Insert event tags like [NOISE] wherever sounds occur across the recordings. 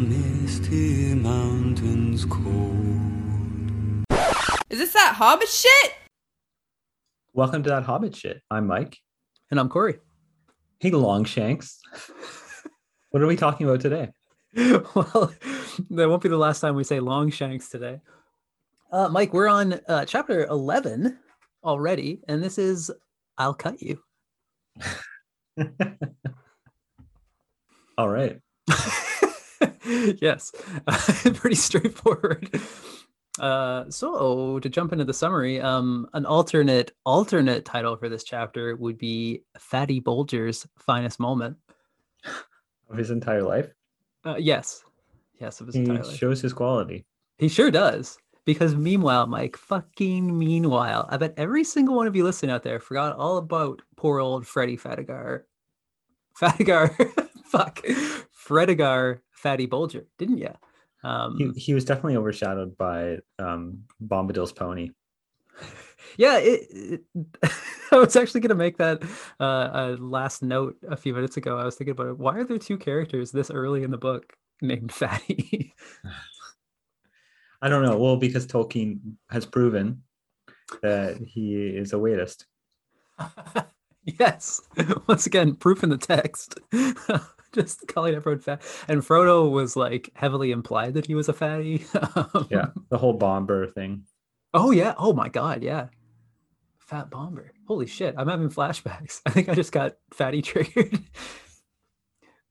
misty mountains cold. Is this that Hobbit shit? Welcome to that Hobbit shit. I'm Mike. And I'm Corey. Hey, Longshanks. [LAUGHS] what are we talking about today? [LAUGHS] well, that won't be the last time we say Longshanks today. Uh, Mike, we're on uh, chapter 11 already, and this is I'll Cut You. [LAUGHS] All right. [LAUGHS] yes, [LAUGHS] pretty straightforward. Uh, so to jump into the summary, um, an alternate alternate title for this chapter would be Fatty Bolger's finest moment of his entire life. Uh, yes, yes, of his he entire life. shows his quality. He sure does. Because meanwhile, Mike, fucking meanwhile, I bet every single one of you listening out there forgot all about poor old Freddy Fadigar. Fadigar, [LAUGHS] fuck, Fredegar Fatty Bolger, didn't you? Um, he, he was definitely overshadowed by um, Bombadil's pony. [LAUGHS] Yeah, it, it, [LAUGHS] I was actually going to make that uh, a last note a few minutes ago. I was thinking about it. Why are there two characters this early in the book named [LAUGHS] Fatty? I don't know. Well, because Tolkien has proven that he is a weightist. yes. Once again, proof in the text. [LAUGHS] Just calling everyone fat. And Frodo was like heavily implied that he was a fatty. [LAUGHS] yeah. The whole bomber thing. Oh, yeah. Oh, my God. Yeah. Fat Bomber. Holy shit. I'm having flashbacks. [LAUGHS] I think I just got fatty triggered.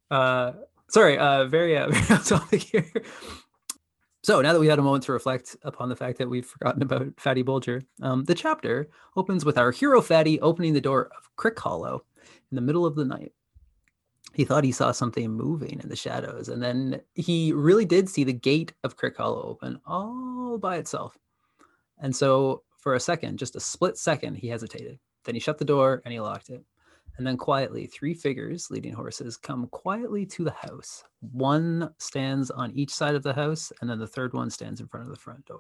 uh, sorry. Uh, very, uh, very off topic here. So now that we had a moment to reflect upon the fact that we've forgotten about Fatty Bolger, um, the chapter opens with our hero Fatty opening the door of Crickhollow in the middle of the night. He thought he saw something moving in the shadows, and then he really did see the gate of Crickhollow open all by itself. And so, for a second, just a split second, he hesitated. Then he shut the door and he locked it. And then quietly, three figures leading horses come quietly to the house. One stands on each side of the house, and then the third one stands in front of the front door.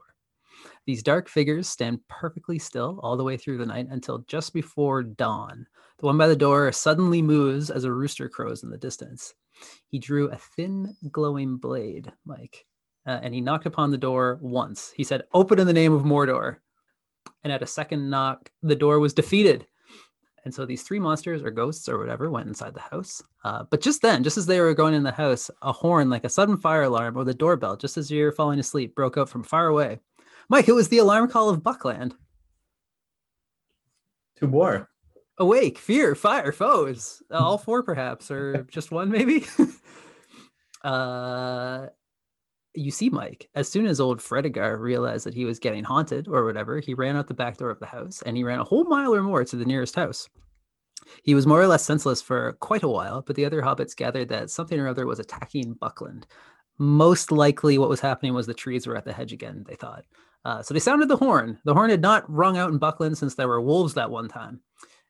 These dark figures stand perfectly still all the way through the night until just before dawn. The one by the door suddenly moves as a rooster crows in the distance. He drew a thin, glowing blade, Mike, uh, and he knocked upon the door once. He said, Open in the name of Mordor. And at a second knock, the door was defeated. And so these three monsters or ghosts or whatever went inside the house. Uh, but just then, just as they were going in the house, a horn like a sudden fire alarm or the doorbell, just as you're falling asleep, broke out from far away. Mike, it was the alarm call of Buckland. To war. Awake, fear, fire, foes. All four, perhaps, or [LAUGHS] just one, maybe. [LAUGHS] uh, you see Mike, as soon as old Fredegar realized that he was getting haunted or whatever, he ran out the back door of the house and he ran a whole mile or more to the nearest house. He was more or less senseless for quite a while, but the other hobbits gathered that something or other was attacking Buckland. Most likely, what was happening was the trees were at the hedge again, they thought. Uh, so they sounded the horn. The horn had not rung out in Buckland since there were wolves that one time.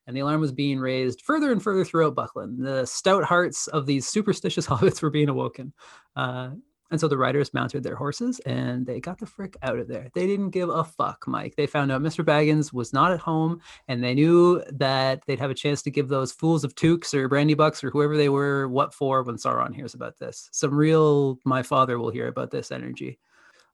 And the alarm was being raised further and further throughout Buckland. The stout hearts of these superstitious [LAUGHS] hobbits were being awoken. Uh, and so the riders mounted their horses and they got the frick out of there. They didn't give a fuck, Mike. They found out Mr. Baggins was not at home and they knew that they'd have a chance to give those fools of Tooks or Brandybucks or whoever they were what for when Sauron hears about this. Some real my father will hear about this energy.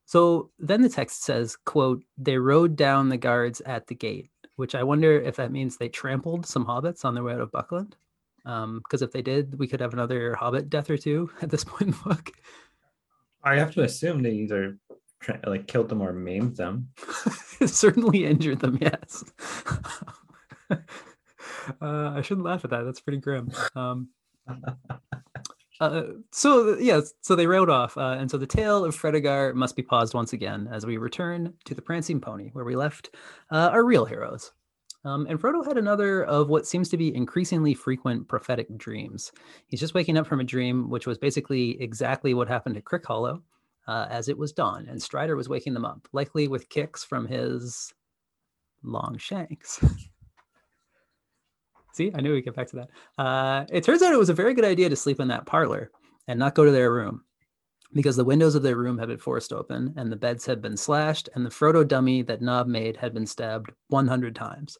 So then the text says, quote, they rode down the guards at the gate, which I wonder if that means they trampled some hobbits on their way out of Buckland. Because um, if they did, we could have another hobbit death or two [LAUGHS] at this point in the book. I have to assume they either like killed them or maimed them. [LAUGHS] Certainly injured them, yes. [LAUGHS] uh, I shouldn't laugh at that. That's pretty grim. Um, uh, so yeah, so they rode off, uh, and so the tale of Fredegar must be paused once again as we return to the prancing pony, where we left uh, our real heroes. Um, and Frodo had another of what seems to be increasingly frequent prophetic dreams. He's just waking up from a dream, which was basically exactly what happened to Crickhollow uh, as it was dawn, and Strider was waking them up, likely with kicks from his long shanks. [LAUGHS] See, I knew we'd get back to that. Uh, it turns out it was a very good idea to sleep in that parlor and not go to their room because the windows of their room had been forced open and the beds had been slashed and the Frodo dummy that Nob made had been stabbed 100 times.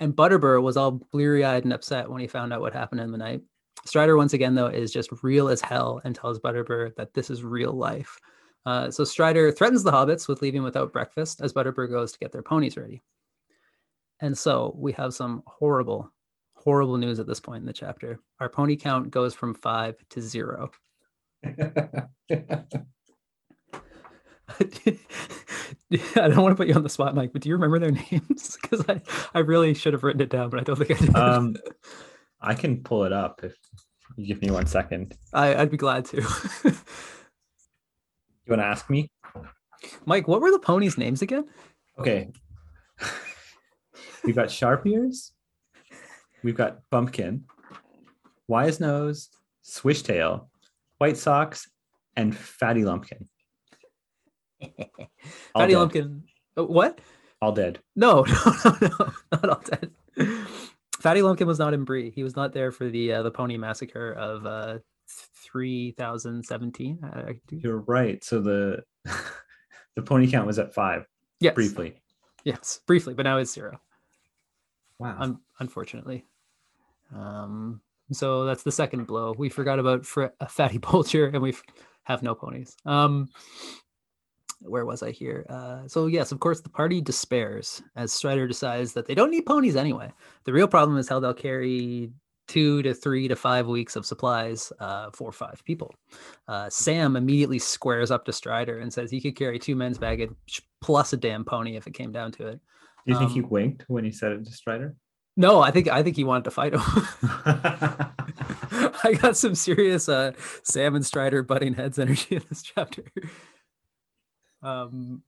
And Butterbur was all bleary eyed and upset when he found out what happened in the night. Strider, once again, though, is just real as hell and tells Butterbur that this is real life. Uh, so Strider threatens the hobbits with leaving without breakfast as Butterbur goes to get their ponies ready. And so we have some horrible, horrible news at this point in the chapter. Our pony count goes from five to zero. [LAUGHS] I don't want to put you on the spot, Mike, but do you remember their [LAUGHS] names? Because I, I really should have written it down, but I don't think I did. um, [LAUGHS] I can pull it up if you give me one second. I, I'd be glad to. You want to ask me? Mike, what were the ponies' names again? Okay. We've got Sharp Ears. We've got Bumpkin, Wise Nose, Swishtail, White Socks, and Fatty Lumpkin. [LAUGHS] Fatty dead. Lumpkin. Oh, what? All dead. No, [LAUGHS] no, no, no, not all dead. Fatty Lumpkin was not in Bree. He was not there for the uh, the pony massacre of uh, 3017. I- I You're right. So the [LAUGHS] the pony count was at five Yes, briefly. Yes, briefly, but now it's zero. Wow. un- unfortunately. Um, so that's the second blow. We forgot about Fr- uh, Fatty [LAUGHS] Bolger, and we f- have no ponies. Um, where was I here? Uh, so yes, of course, the party despairs as Strider decides that they don't need ponies anyway. The real problem is how they'll carry two to three to five weeks of supplies uh, for five people. Uh, Sam immediately squares up to Strider and says he could carry two men's baggage plus a damn pony if it came down to it. Do you think he um, winked when he said it to Strider? No, I think I think he wanted to fight him. [LAUGHS] [LAUGHS] I got some serious uh Sam and Strider butting heads energy in this chapter. Um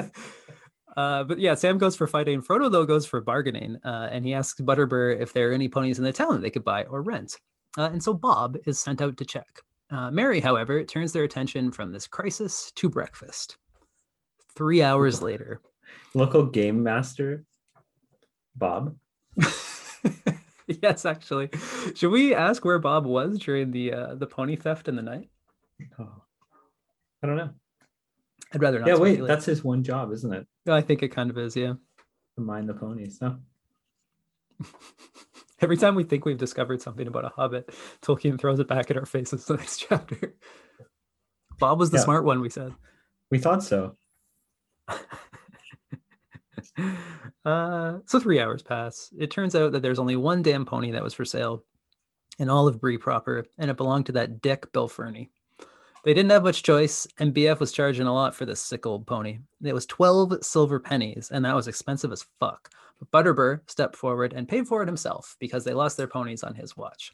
[LAUGHS] uh but yeah, Sam goes for fighting. Frodo though goes for bargaining, uh, and he asks Butterbur if there are any ponies in the town that they could buy or rent. Uh, and so Bob is sent out to check. Uh, Merry, however, turns their attention from this crisis to breakfast. Three hours later, Local game master, Bob. [LAUGHS] yes, actually. Should we ask where Bob was during the uh, the pony theft in the night? Oh, I don't know. I'd rather not. yeah, wait. That's his one job, isn't it? I think it kind of is. Yeah. To mind the ponies. No. [LAUGHS] Every time we think we've discovered something about a hobbit, Tolkien throws it back at our faces the next [LAUGHS] chapter. Bob was the Yeah. smart one, we said. We thought so. Uh, so three hours pass. It turns out that there's only one damn pony that was for sale in all of Bree proper, and it belonged to that dick Bill Ferny. They didn't have much choice, and BF was charging a lot for this sick old pony. It was 12 silver pennies, and that was expensive as fuck. But Butterbur stepped forward and paid for it himself because they lost their ponies on his watch.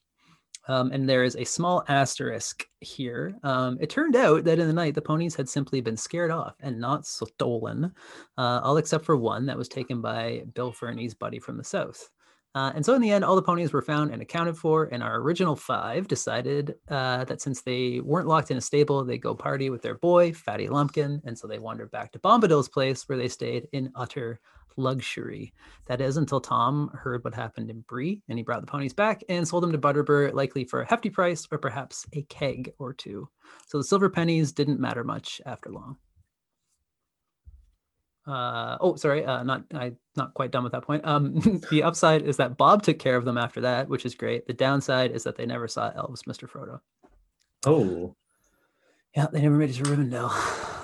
Um, and there is a small asterisk here. Um, it turned out that in the night, the ponies had simply been scared off and not stolen, uh, all except for one that was taken by Bill Ferny's buddy from the south. Uh, and so, in the end, all the ponies were found and accounted for. And our original five decided uh, that since they weren't locked in a stable, they'd go party with their boy, Fatty Lumpkin. And so they wandered back to Bombadil's place where they stayed in utter luxury. That is until Tom heard what happened in Bree and he brought the ponies back and sold them to Butterbur, likely for a hefty price or perhaps a keg or two. So the silver pennies didn't matter much after long. Uh, oh, sorry, uh, not I not quite done with that point. Um, [LAUGHS] the upside is that Bob took care of them after that, which is great. The downside is that they never saw elves, Mr. Frodo. Oh, Yeah, they never made it to Rivendell.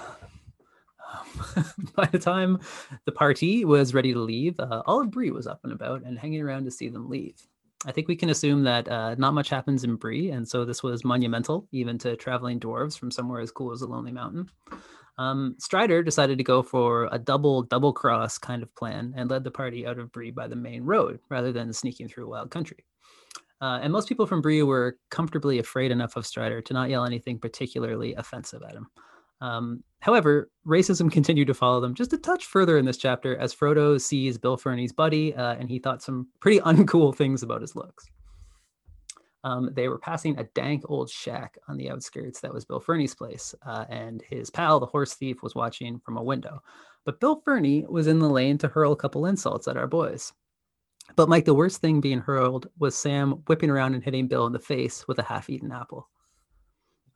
[LAUGHS] By the time the party was ready to leave, uh, all of Bree was up and about and hanging around to see them leave. I think we can assume that uh, not much happens in Bree, and so this was monumental, even to traveling dwarves from somewhere as cool as the Lonely Mountain. Um, Strider decided to go for a double double cross kind of plan and led the party out of Bree by the main road rather than sneaking through wild country. Uh, and most people from Bree were comfortably afraid enough of Strider to not yell anything particularly offensive at him. Um, however, racism continued to follow them just a touch further in this chapter as Frodo sees Bill Ferny's buddy, uh, and he thought some pretty [LAUGHS] uncool things about his looks. Um, they were passing a dank old shack on the outskirts that was Bill Ferny's place, uh, and his pal, the horse thief, was watching from a window. But Bill Ferny was in the lane to hurl a couple insults at our boys. But Mike, the worst thing being hurled was Sam whipping around and hitting Bill in the face with a half-eaten apple.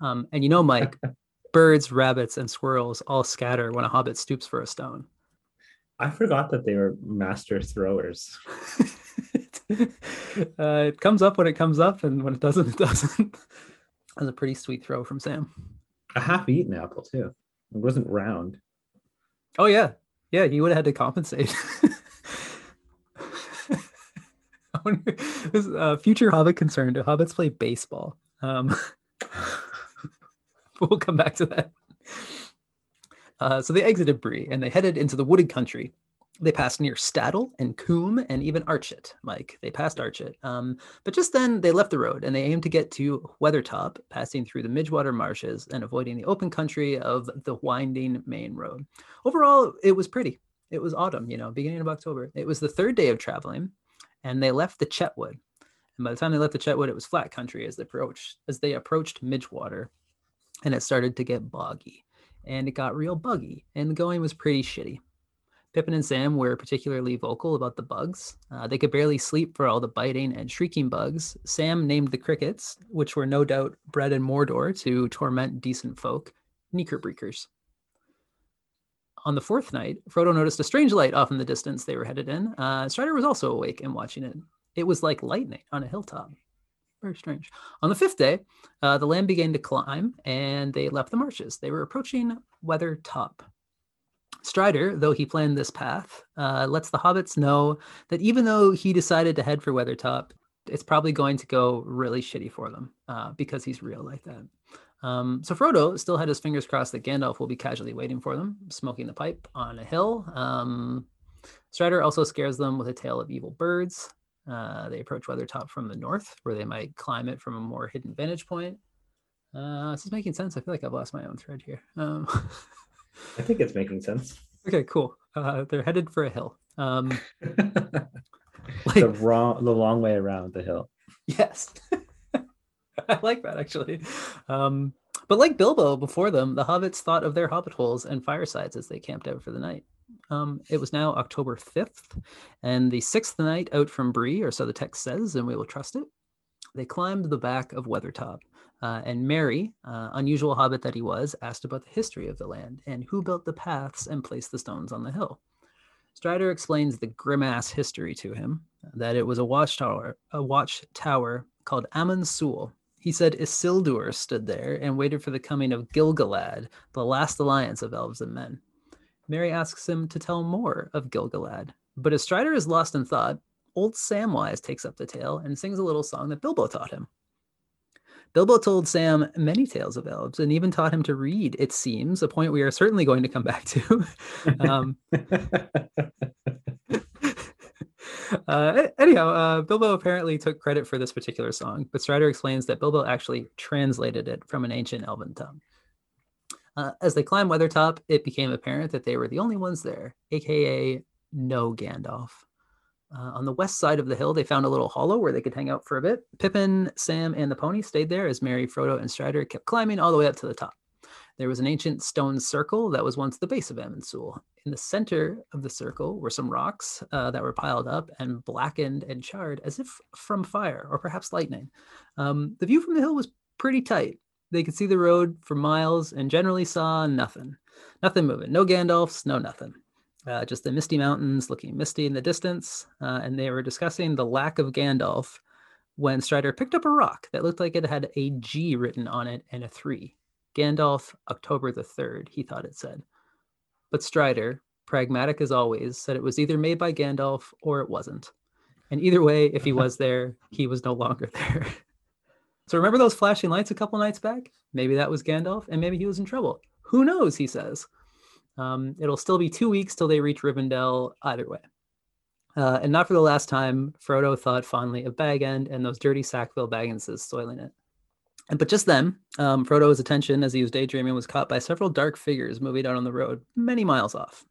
Um, and you know, Mike, [LAUGHS] birds, rabbits, and squirrels all scatter when a hobbit stoops for a stone. I forgot that they were master throwers. [LAUGHS] uh, it comes up when it comes up, and when it doesn't, it doesn't. [LAUGHS] That was a pretty sweet throw from Sam. A half-eaten apple too. It wasn't round. Oh yeah, yeah. He would have had to compensate. [LAUGHS] Wonder, this uh, future Hobbit concern: Do hobbits play baseball? Um, [LAUGHS] we'll come back to that. Uh, so they exited Bree and they headed into the wooded country. They passed near Staddle and Coombe and even Archet. Mike, they passed Archet. Um, but just then they left the road and they aimed to get to Weathertop, passing through the Midgewater marshes and avoiding the open country of the winding main road. Overall, it was pretty. It was autumn, you know, beginning of October. It was the third day of traveling, and they left the Chetwood. And by the time they left the Chetwood, it was flat country as they approached as they approached Midgewater, and it started to get boggy, and it got real buggy, and the going was pretty shitty. Pippin and Sam were particularly vocal about the bugs. Uh, they could barely sleep for all the biting and shrieking bugs. Sam named the crickets, which were no doubt bred in Mordor to torment decent folk, Neekerbreekers. On the fourth night, Frodo noticed a strange light off in the distance they were headed in. Uh, Strider was also awake and watching it. It was like lightning on a hilltop. Very strange. On the fifth day, uh, the land began to climb and they left the marshes. They were approaching Weathertop. Strider, though he planned this path, uh, lets the hobbits know that even though he decided to head for Weathertop, it's probably going to go really shitty for them uh, because he's real like that. Um, so Frodo still had his fingers crossed that Gandalf will be casually waiting for them, smoking the pipe on a hill. Um, Strider also scares them with a tale of evil birds. Uh, they approach Weathertop from the north, where they might climb it from a more hidden vantage point. Uh, this is making sense. I feel like I've lost my own thread here. Um, [LAUGHS] I think it's making sense. okay, cool. Uh, they're headed for a hill. Um, [LAUGHS] the wrong, the long way around the hill. yes, [LAUGHS] I like that actually. Um, but like Bilbo before them, the hobbits thought of their hobbit holes and firesides as they camped out for the night. Um, it was now October 5th, and the sixth night out from Bree, or so the text says, and we will trust it. They climbed the back of Weathertop, uh, and Merry, uh, unusual hobbit that he was, asked about the history of the land and who built the paths and placed the stones on the hill. Strider explains the grimass history to him, that it was a watchtower, a watchtower called Amon Sul. He said Isildur stood there and waited for the coming of Gilgalad, the last alliance of elves and men. Merry asks him to tell more of Gilgalad, but as Strider is lost in thought, old Samwise takes up the tale and sings a little song that Bilbo taught him. Bilbo told Sam many tales of elves and even taught him to read, it seems, a point we are certainly going to come back to. [LAUGHS] um, [LAUGHS] uh, anyhow, uh, Bilbo apparently took credit for this particular song, but Strider explains that Bilbo actually translated it from an ancient elven tongue. Uh, as they climbed Weathertop, it became apparent that they were the only ones there, aka no Gandalf. Uh, on the west side of the hill, they found a little hollow where they could hang out for a bit. Pippin, Sam, and the pony stayed there as Merry, Frodo, and Strider kept climbing all the way up to the top. There was an ancient stone circle that was once the base of Amon Sul. In the center of the circle were some rocks uh, that were piled up and blackened and charred as if from fire or perhaps lightning. Um, the view from the hill was pretty tight. They could see the road for miles and generally saw nothing. Nothing moving. No Gandalfs, no nothing uh, just the misty mountains looking misty in the distance. Uh, and they were discussing the lack of Gandalf when Strider picked up a rock that looked like it had a G written on it and a three. Gandalf, October the 3rd, he thought it said. But Strider, pragmatic as always, said it was either made by Gandalf or it wasn't. And either way, if he [LAUGHS] was there, he was no longer there. [LAUGHS] so remember those flashing lights a couple nights back? Maybe that was Gandalf, and maybe he was in trouble. Who knows, he says. Um, it'll still be two weeks till they reach Rivendell either way. Uh, and not for the last time, Frodo thought fondly of Bag End and those dirty Sackville Bagginses soiling it. And, but just then, um, Frodo's attention as he was daydreaming was caught by several dark figures moving out on the road many miles off.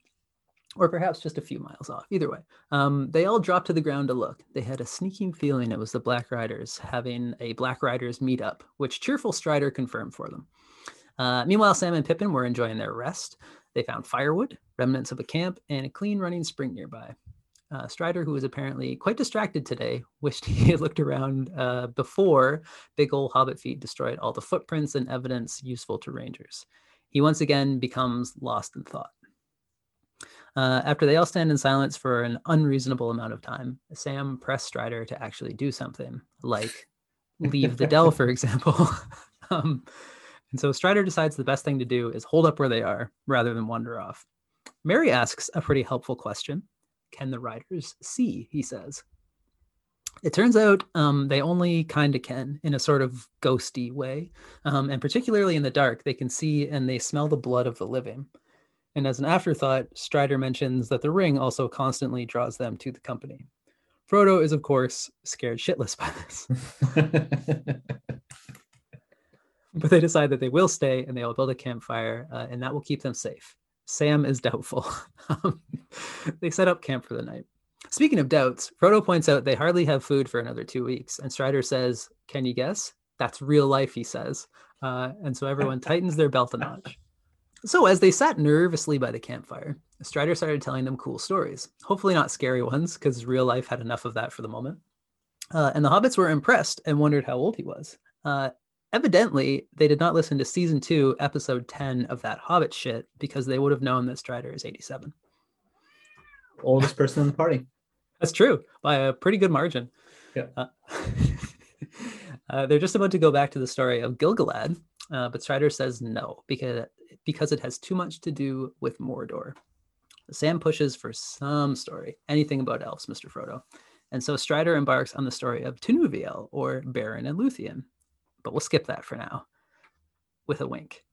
Or perhaps just a few miles off. Either way, um, they all dropped to the ground to look. They had a sneaking feeling it was the Black Riders having a Black Riders meetup, which cheerful Strider confirmed for them. Uh, meanwhile, Sam and Pippin were enjoying their rest. They found firewood, remnants of a camp, and a clean running spring nearby. Uh, Strider, who was apparently quite distracted today, [LAUGHS] wished he had looked around uh, before big old hobbit feet destroyed all the footprints and evidence useful to rangers. He once again becomes lost in thought. Uh, after they all stand in silence for an unreasonable amount of time, Sam pressed Strider to actually do something, like leave the dell, for [LAUGHS] example. [LAUGHS] um, and so Strider decides the best thing to do is hold up where they are rather than wander off. Merry asks a pretty helpful question Can the riders see? He says. It turns out um, they only kind of can in a sort of ghosty way. Um, and particularly in the dark, they can see and they smell the blood of the living. And as an afterthought, Strider mentions that the ring also constantly draws them to the company. Frodo is, of course, scared shitless [LAUGHS] by this, [LAUGHS] but they decide that they will stay and they will build a campfire, uh, and that will keep them safe. Sam is doubtful. [LAUGHS] Um, they set up camp for the night. Speaking of doubts, Frodo points out they hardly have food for another two weeks, and Strider says, Can you guess? That's real life, he says. Uh, and so everyone tightens their belt a notch. So, as they sat nervously by the campfire, Strider started telling them cool stories. Hopefully, not scary ones, because real life had enough of that for the moment. Uh, and the hobbits were impressed and wondered how old he was. Uh, evidently, they did not listen to season two, episode 10 of that Hobbit shit because they would have known that Strider is 87. Oldest person in the party. That's true by a pretty good margin. Yeah. Uh, [LAUGHS] uh, they're just about to go back to the story of Gilgalad, uh, but Strider says no because because it has too much to do with Mordor. Sam pushes for some story, anything about elves, Mr. Frodo. And so Strider embarks on the story of Tinuviel or Beren and Luthien. But we'll skip that for now with a wink.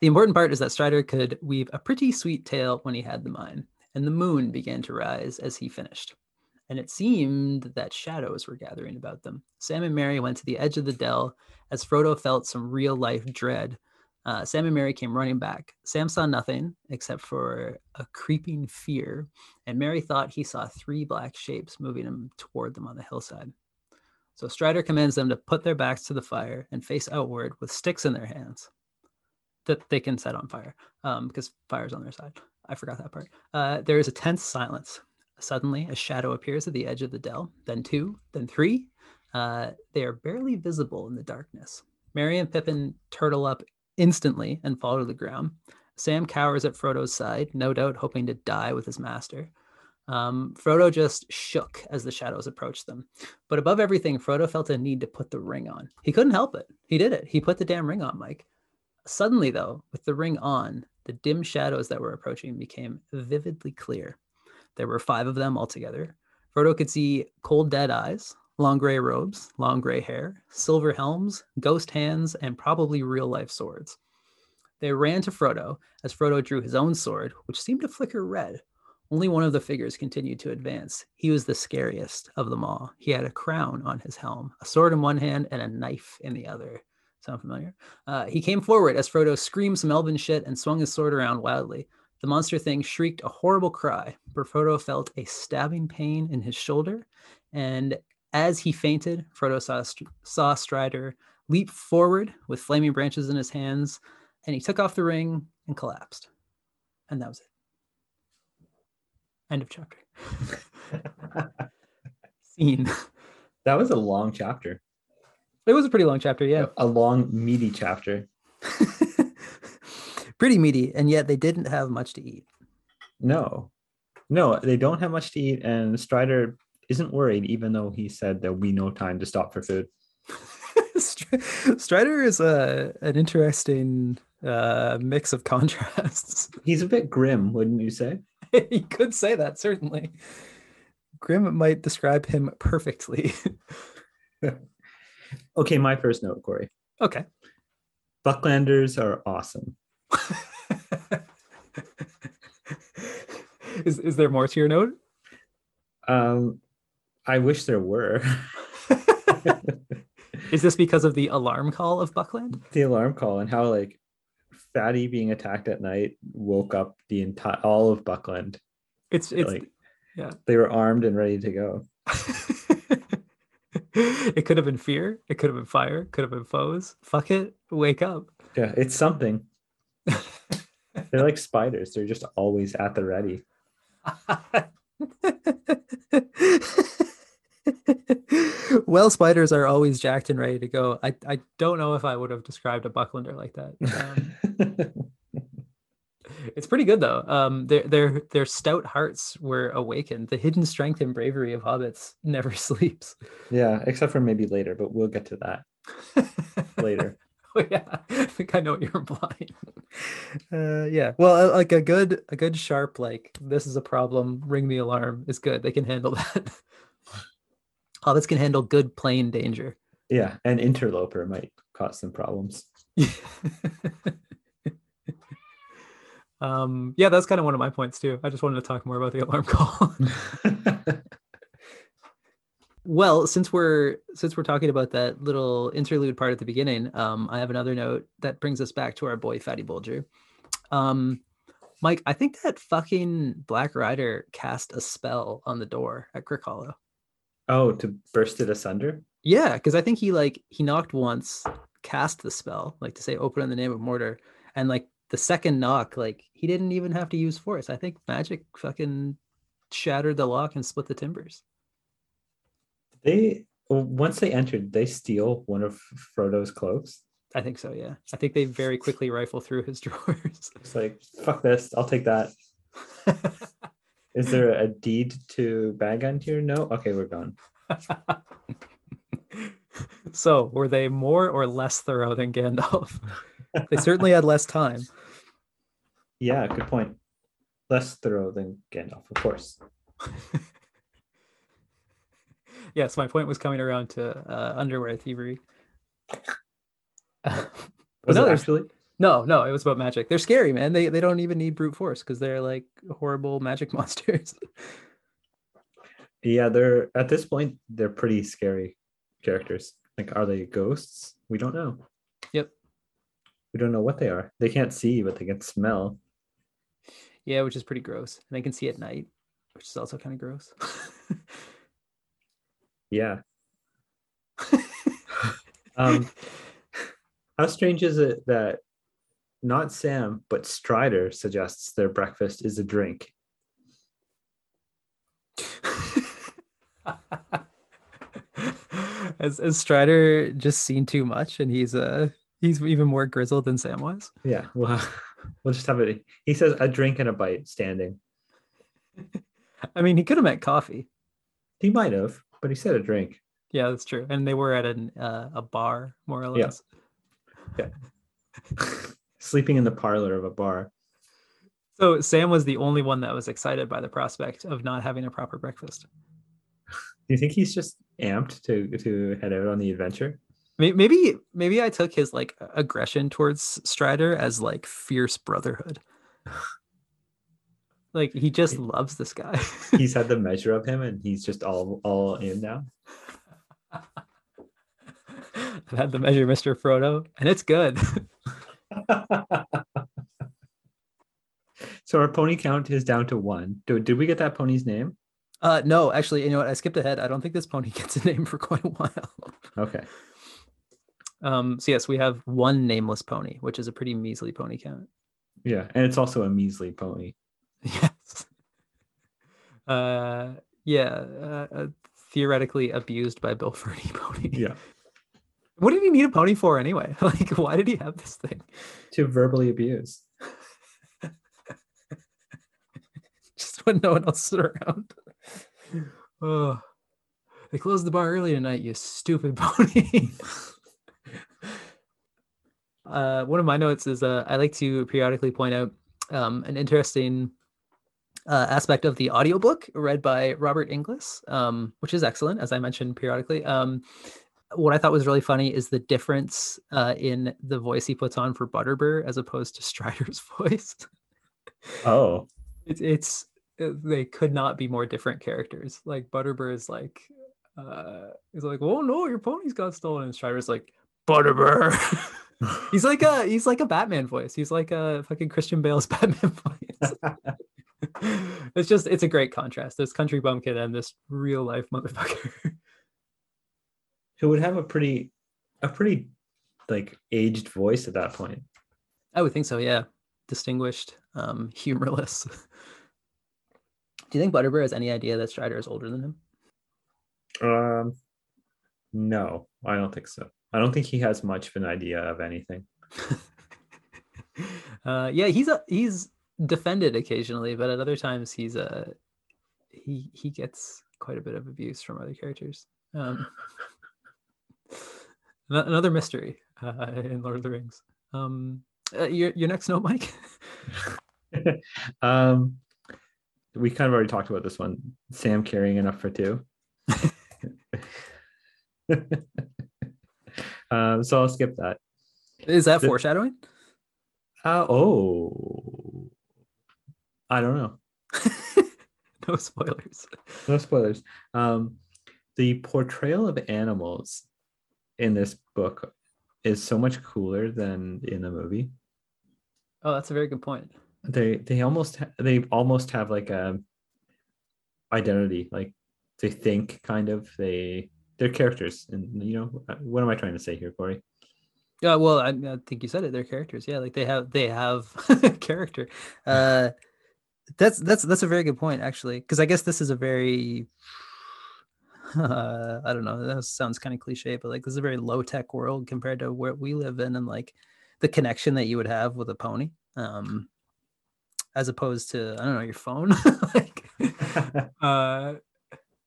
The important part is that Strider could weave a pretty sweet tale when he had the mind, and the moon began to rise as he finished. And it seemed that shadows were gathering about them. Sam and Merry went to the edge of the dell as Frodo felt some real life dread uh, Sam and Merry came running back. Sam saw nothing except for a creeping fear, and Merry thought he saw three black shapes moving him toward them on the hillside. So Strider commands them to put their backs to the fire and face outward with sticks in their hands that they can set on fire um, because fire's on their side. I forgot that part. Uh, there is a tense silence. Suddenly, a shadow appears at the edge of the dell, then two, then three. Uh, they are barely visible in the darkness. Merry and Pippin turtle up instantly and fall to the ground. Sam cowers at Frodo's side, no doubt hoping to die with his master. Um, Frodo just shook as the shadows approached them. But above everything, Frodo felt a need to put the ring on. He couldn't help it. He did it. He put the damn ring on, Mike. Suddenly, though, with the ring on, the dim shadows that were approaching became vividly clear. There were five of them altogether. Frodo could see cold, dead eyes, long gray robes, long gray hair, silver helms, ghost hands, and probably real life swords. They ran to Frodo as Frodo drew his own sword, which seemed to flicker red. Only one of the figures continued to advance. He was the scariest of them all. He had a crown on his helm, a sword in one hand, and a knife in the other. Sound familiar? Uh, he came forward as Frodo screamed some elven shit and swung his sword around wildly. The monster thing shrieked a horrible cry, but Frodo felt a stabbing pain in his shoulder, and as he fainted, Frodo saw, saw Strider leap forward with flaming branches in his hands, and he took off the ring and collapsed. And that was it. End of chapter. [LAUGHS] Scene. That was a long chapter. It was a pretty long chapter, yeah. A long, meaty chapter. [LAUGHS] pretty meaty, and yet they didn't have much to eat. No, no, they don't have much to eat, and Strider isn't worried, even though he said there'll be no time to stop for food. [LAUGHS] Strider is a an interesting uh, mix of contrasts. [LAUGHS] He's a bit grim, wouldn't you say? you could say that certainly. Grim might describe him perfectly. [LAUGHS] okay, my first note, Corey. Okay. Bucklanders are awesome. is is there more to your note? Um, I wish there were. [LAUGHS] Is this because of the alarm call of Buckland? The alarm call and how like Fatty being attacked at night woke up the entire all of Buckland. It's it's like, yeah. They were armed and ready to go. [LAUGHS] it could have been fear. It could have been fire. Could have been foes. Fuck it. Wake up. Yeah, it's something. [LAUGHS] They're like spiders. They're just always at the ready. [LAUGHS] well, spiders are always jacked and ready to go. I, I don't know if I would have described a bucklander like that. Um, [LAUGHS] it's pretty good though. Um, their their their stout hearts were awakened. The hidden strength and bravery of hobbits never [LAUGHS] sleeps. Yeah, except for maybe later, but we'll get to that later. oh, yeah, I think I know what you're implying. Uh, yeah, well, uh, like a good a good sharp like this is a problem. Ring the alarm is good. They can handle that. Hobbits can handle good plain danger. Yeah, and interloper might cause some problems. [LAUGHS] um, yeah, that's kind of one of my points too. I just wanted to talk more about the alarm call. [LAUGHS] well, since we're since we're talking about that little interlude part at the beginning, um, I have another note that brings us back to our boy Fatty Bolger. Um, Mike, I think that fucking Black Rider cast a spell on the door at Crickhollow. Oh, to burst it asunder? Yeah, because I think he like he knocked once, cast the spell, like to say open in the name of Mordor, and like the second knock, like he didn't even have to use force. I think magic fucking shattered the lock and split the timbers. They once they entered, they steal one of Frodo's cloaks. I think so, yeah. I think they very quickly rifle through his [LAUGHS] drawers. It's like, fuck this, I'll take that. [LAUGHS] Is there a deed to Bag End here? No? Okay, we're gone. [LAUGHS] so, were they more or less thorough than Gandalf? [LAUGHS] they certainly had less time. Yeah, good point. Less thorough than Gandalf, of course. [LAUGHS] yes, my point was coming around to uh, underwear thievery. but Was no, there's- actually? No, no, it was about magic. They're scary, man. They they don't even need brute force because they're like horrible magic [LAUGHS] monsters. Yeah, they're at this point, they're pretty scary characters. Like, are they ghosts? We don't know. Yep. We don't know what they are. They can't see, but they can smell. yeah, which is pretty gross. And they can see at night, which is also kind of gross. [LAUGHS] Yeah. [LAUGHS] um, how strange is it that not Sam, but Strider suggests their breakfast is a drink? [LAUGHS] Has, has Strider just seen too much and he's uh he's even more grizzled than Sam was? Yeah, well, [LAUGHS] we'll just have it. He says a drink and a bite standing. [LAUGHS] I mean, he could have meant coffee. He might have, but he said a drink. Yeah, that's true. And they were at an uh, a bar, more or less. Yeah. less. Sleeping in the parlor of a bar. So Sam was the only one that was excited by the prospect of not having a proper breakfast. [LAUGHS] Do you think he's just amped to to head out on the adventure? Maybe maybe I took his like aggression towards Strider as like fierce brotherhood. [LAUGHS] Like he just loves this guy. [LAUGHS] He's had the measure of him, and he's just all all in now. I've had the measure, Mr. Frodo, and it's good. [LAUGHS] so our pony count is down to one. Did, did we get that pony's name? Uh, no, actually, you know what? I skipped ahead. I don't think this pony [LAUGHS] gets a name for quite a while. Okay. Um, so yes, we have one nameless pony, which is a pretty measly pony count. Yeah, and it's also a measly pony. [LAUGHS] Yes. Uh, yeah. Uh, uh, theoretically abused by Bill Ferny pony. Yeah. What did he need a pony for anyway? [LAUGHS] Like, why did he have this thing? To verbally abuse. [LAUGHS] Just when no one else is around. Oh, they closed the bar early tonight, you stupid [LAUGHS] pony. uh, one of my notes is uh, I like to periodically point out um, an interesting uh, aspect of the audiobook read by Robert Inglis, um, which is excellent, as I mentioned periodically. Um, what I thought was really funny is the difference uh, in the voice he puts on for Butterbur as opposed to [LAUGHS] Strider's voice. Oh, it's it's uh, they could not be more different characters. Like Butterbur is like uh he's like, oh no, your pony's got stolen. And Strider's like, Butterbur. [LAUGHS] he's like a he's like a Batman voice. He's like a fucking Christian Bale's [LAUGHS] Batman voice. it's just it's a great contrast. This country bumpkin and this real life motherfucker. Who would have a pretty, a pretty, like aged voice at that point. I would think so, yeah. Distinguished, um, [LAUGHS] humorless. Do you think Butterbur has any idea that Strider is older than him? Um, no, I don't think so. I don't think he has much of an idea of anything. [LAUGHS] uh, yeah, he's a he's defended occasionally, but at other times he's a he he gets quite a bit of abuse from other characters. Um, [LAUGHS] another mystery uh, in Lord of the Rings. Um, uh, your your next note, Mike. [LAUGHS] um, we kind of already talked about this one. Sam carrying enough for two. um, [LAUGHS] so I'll skip that. Is that The- foreshadowing? Uh, oh, I don't know. no spoilers. No spoilers. Um, the portrayal of animals in this book is so much cooler than in the movie. Oh, that's a very good point. They they almost ha- they almost have like a identity. Like they think kind of they they're characters. And you know what am I trying to say here, Corey? Yeah, well, I, I think you said it. They're characters. Yeah, like they have they have [LAUGHS] character. Uh, that's that's that's a very good point, actually, because I guess this is a very uh, [LAUGHS] I don't know. That sounds kind of cliche, but like this is a very low tech world compared to where we live in, and like the connection that you would have with a pony, um, as opposed to I don't know your phone. [LAUGHS] like, [LAUGHS] uh,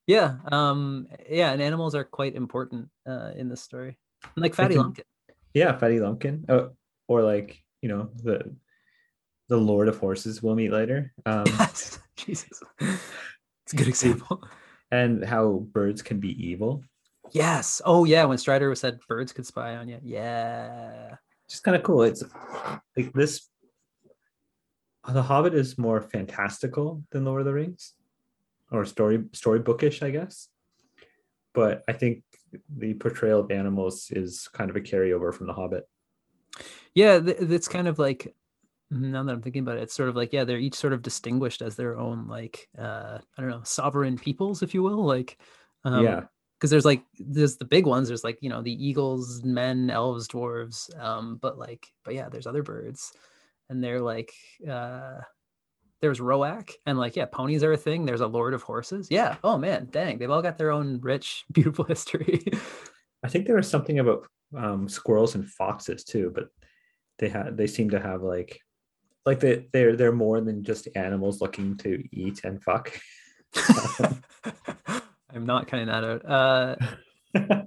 yeah, um, yeah, and animals are quite important uh, in this story, like Fatty Lumpkin. yeah, Fatty Lumpkin, oh, or like you know the the Lord of Horses we'll meet later. Um, Yes, Jesus, it's a good example. And how birds can be evil. Yes. Oh yeah, when Strider said birds could spy on you. Yeah. Just kind of cool. It's like this. The Hobbit is more fantastical than Lord of the Rings, or story storybookish, I guess. But I think the portrayal of animals is kind of a carryover from The Hobbit. Yeah, th- it's kind of like now that I'm thinking about it, it's sort of like yeah, they're each sort of distinguished as their own like uh I don't know sovereign peoples, if you will. Like um, yeah, because there's like there's the big ones. There's like you know the eagles, men, elves, dwarves. Um, but like but yeah, there's other birds, and they're like uh there's Roak and like yeah, ponies are a thing. There's a lord of horses. Yeah. Oh man, dang, they've all got their own rich, [LAUGHS] beautiful history. I think there was something about um, squirrels and foxes too, but they had they seem to have like like they they're they're more than just animals looking to eat and fuck. [LAUGHS] I'm not cutting that out. Uh, [LAUGHS]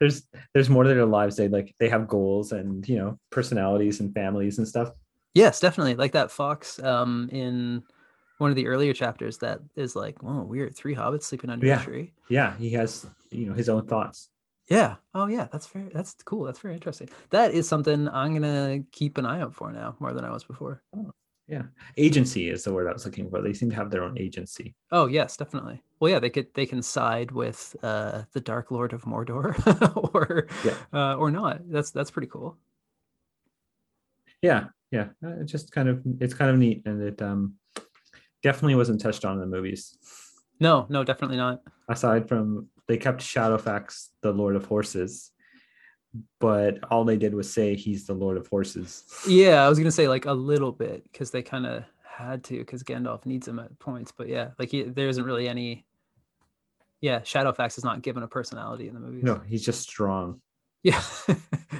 there's there's more to their lives. They like they have goals and you know personalities and families and stuff. yes, definitely. Like that fox um, in one of the earlier chapters that is like, oh, weird, three hobbits sleeping under Yeah. a tree. Yeah, he has you know his own thoughts. Yeah. Oh, yeah. That's very. That's cool. That's very interesting. That is something I'm gonna keep an eye out for now more than I was before. Oh, yeah, agency is the word I was looking for. They seem to have their own agency. Oh yes, definitely. Well, yeah, they could they can side with uh, the Dark Lord of Mordor, [LAUGHS] or Yeah. uh, or not. That's that's pretty cool. Yeah, yeah. uh, It's just kind of it's kind of neat, and it um definitely wasn't touched on in the movies. No, no, definitely not. Aside from they kept Shadowfax the Lord of Horses, but all they did was say he's the Lord of Horses. Yeah, I was gonna say like a [LAUGHS] little bit because they kind of had to because Gandalf needs him at points. But yeah, like he, there isn't really any. Yeah, Shadowfax is not given a personality in the movie. No, he's just strong. Yeah.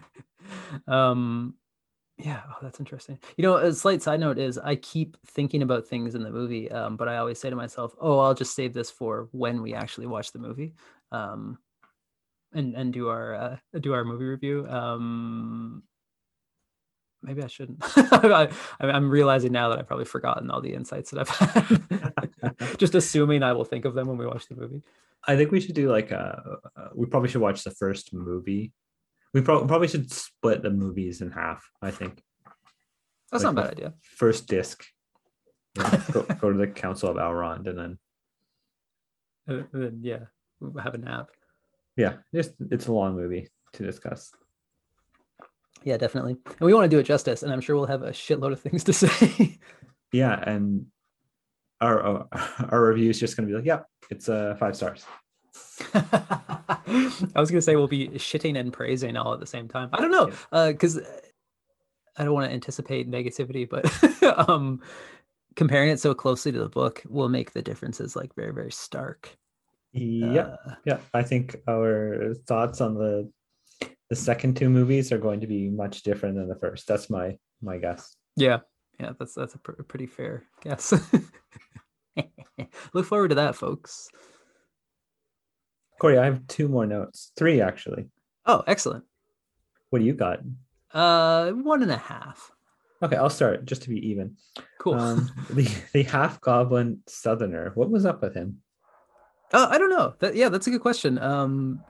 [LAUGHS] um yeah, oh, that's interesting. You know, a slight side note is I keep thinking about things in the movie, um, but I always say to myself, "Oh, I'll just save this for when we actually watch the movie." Um and and do our uh, do our movie review. Um maybe I shouldn't. [LAUGHS] I, I'm realizing now that I've probably forgotten all the insights that I've had. [LAUGHS] just assuming I will think of them when we watch the movie. I think we should do like a. Uh, we probably should watch the first movie. We prob- probably should split the movies in half. I think That's Like not a bad idea. first disc. [LAUGHS] yeah, go, go to the Council of Elrond, and then Uh, then, yeah, we'll have a nap. yeah, just it's a long movie to discuss. Yeah, definitely. And we want to do it justice, and I'm sure we'll have a shitload of things to [LAUGHS] say. Yeah, and our our, [LAUGHS] our review is just going to be like, yeah, it's uh, five stars. [LAUGHS] I was gonna say we'll be shitting and praising all at the same time. I don't know, because I don't want to anticipate negativity, but [LAUGHS] um, comparing it so closely to the book will make the differences like very, very stark. Yeah, Uh, yeah. I think our thoughts on the the second two movies are going to be much different than the first. That's my my guess. yeah, Yeah, that's that's a, pr- a pretty fair guess. [LAUGHS] Look forward to that, folks. Corey, I have two more notes. Three actually. Oh, excellent. What do you got? Uh, one and a half. Okay, I'll start just to be even. Cool. Um, [LAUGHS] the the half goblin southerner. What was up with him? Oh, I don't know. That, yeah, that's a good question. Um,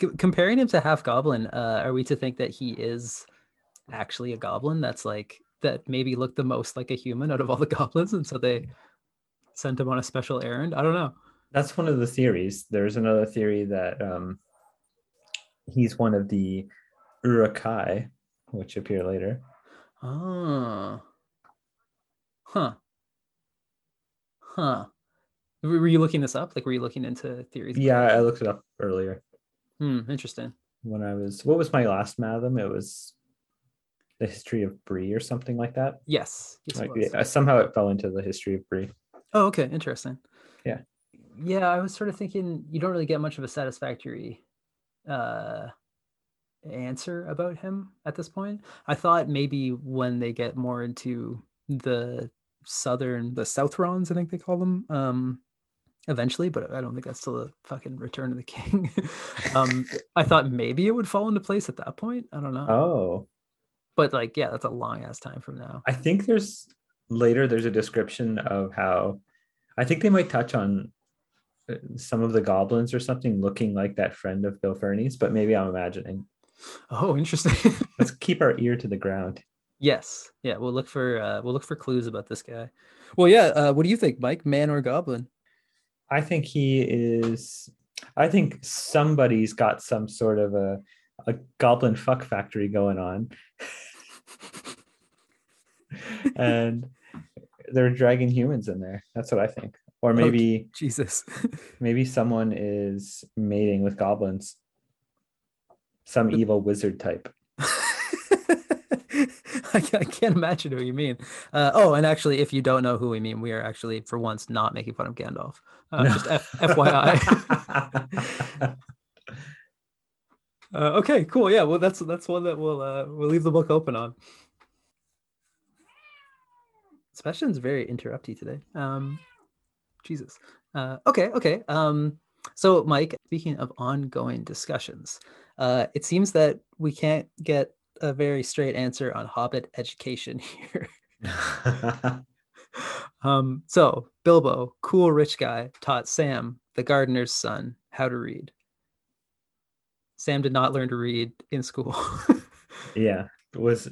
c- comparing him to Half Goblin, uh, are we to think that he is actually a goblin? That's like that maybe looked the most like a human out of all the [LAUGHS] goblins, and so they sent him on a special errand. I don't know. That's one of the theories. There's another theory that um, he's one of the Uruk-hai, which appear later. Oh, huh, huh. Were you looking this up? Like, were you looking into theories? Yeah. I looked it up earlier Hmm, interesting. when I was. What was my last Mathom? It was the history of Bree or something like that. Yes. yes Like, yeah, somehow it fell into the history of Bree. Oh, okay, interesting. Yeah. I was sort of thinking you don't really get much of a satisfactory uh answer about him at this point. I thought maybe when they get more into the southern the Southrons, I think they call them, um eventually, but I don't think that's till the fucking return of the king. [LAUGHS] um I thought maybe it would fall into place at that point. I don't know. Oh, But like, yeah, that's a long ass time from now. I think there's later. There's a description of how. I think they might touch on some of the goblins or something looking like that friend of Bill Ferny's, but maybe I'm imagining. Oh, interesting. [LAUGHS] Let's keep our ear to the ground. Yes. Yeah, we'll look for uh we'll look for clues about this guy. Well, yeah, uh what do you think, Mike? Man or goblin? I think he is. I think somebody's got some sort of a a goblin fuck factory going on, [LAUGHS] and they're dragging humans in there. That's what I think. Or maybe Jesus. [LAUGHS] maybe someone is mating with goblins. Some evil wizard type. [LAUGHS] I, I can't imagine who you mean. Uh, oh, and actually, if you don't know who we mean, we are actually, for once, not making fun of Gandalf. Uh, No. Just F- FYI. [LAUGHS] uh, okay, cool. Yeah, well, that's that's one that we'll uh, we'll leave the book open on. Sebastian's very interrupty today. Um, Jesus. Uh, okay, okay. Um, so, Mike, speaking of ongoing discussions, uh, it seems that we can't get a very straight answer on Hobbit education [LAUGHS] here. [LAUGHS] um, so, Bilbo, cool rich guy, taught Sam, the gardener's son, how to read. Sam did not learn to read in school. [LAUGHS] yeah. Was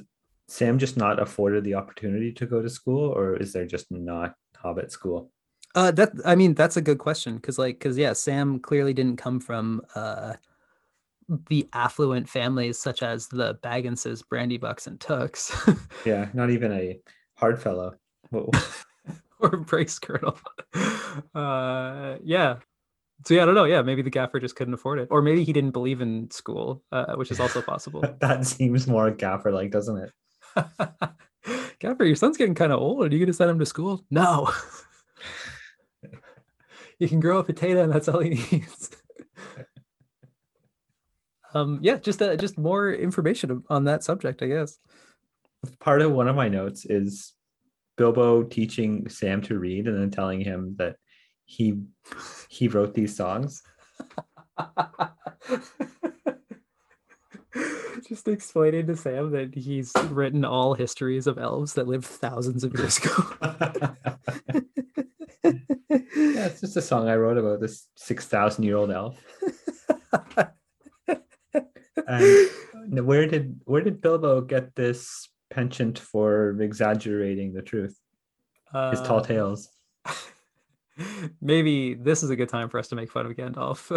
Sam just not afforded the opportunity to go to school, or is there just not Hobbit school? Uh, that I mean, that's a good question because, like, because yeah, Sam clearly didn't come from uh the affluent families such as the Bagginses, Brandybucks, and Tooks, [LAUGHS] Yeah, not even a hard fellow. [LAUGHS] Or Bracegirdle. [LAUGHS] Uh, yeah. So yeah, I don't know. Yeah, maybe the gaffer just couldn't afford it, or maybe he didn't believe in school, uh, which is also possible. that seems more gaffer like, doesn't it? Gaffer, your son's getting kind of old. Are you going to send him to school? No. [LAUGHS] you can grow a potato, and that's all he [LAUGHS] needs. um, yeah, just uh, just more information on that subject, I guess. Part of one of my notes is Bilbo teaching Sam to read and then telling him that he he wrote these songs. [LAUGHS] just explaining to Sam that he's written all histories of elves that lived thousands of years ago. Yeah, it's just a song I wrote about this six thousand year old elf. [LAUGHS] And where did where did Bilbo get this penchant for exaggerating the truth? His tall Uh, tales. [LAUGHS] Maybe this is a good time for us to make fun of Gandalf.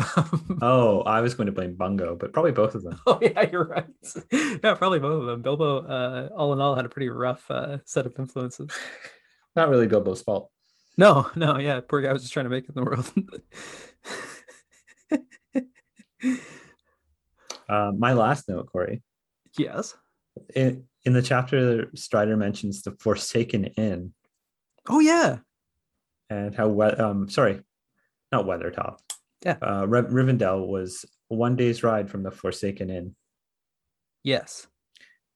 [LAUGHS] Oh, I was going to blame Bungo, but probably both of them. oh yeah, you're right. Yeah, probably both of them. Bilbo, uh, all in all, had a pretty rough uh, set of influences. Not really Bilbo's fault. No, [LAUGHS] no, yeah, poor guy was just trying to make it in the world. [LAUGHS] Uh, my last note, Corey. yes. In, in the chapter, Strider mentions the Forsaken Inn Oh yeah. and how we- um sorry, not Weathertop. Yeah. Uh, Riv- Rivendell was one day's ride from the Forsaken Inn. Yes.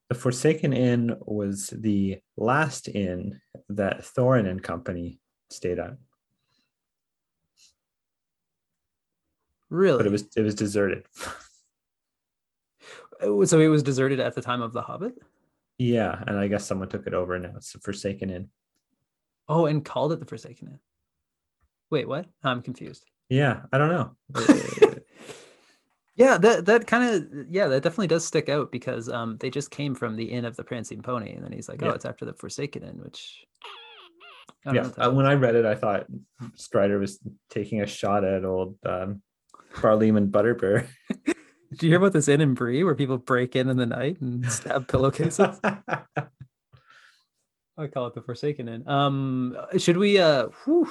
The Forsaken Inn was the last inn that Thorin and company stayed at, Really? but it was it was deserted. Oh, so it was deserted at the time of the Hobbit. yeah, and I guess someone took it over now. It's the Forsaken Inn. Oh, and called it the Forsaken Inn. Wait, what? I'm confused. Yeah, I don't know. [LAUGHS] Yeah, that that kind of yeah, that definitely does stick out because um they just came from the Inn of the Prancing Pony, and then he's like, oh, Yeah. it's after the Forsaken Inn, which I yeah, uh, when. I read it, I thought Strider was taking a shot at old um, Butterbur. [LAUGHS] Did you hear about this inn in Bree where people break in in the night and [LAUGHS] stab pillowcases? [LAUGHS] I call it the Forsaken Inn. Um, should we? Uh, whew,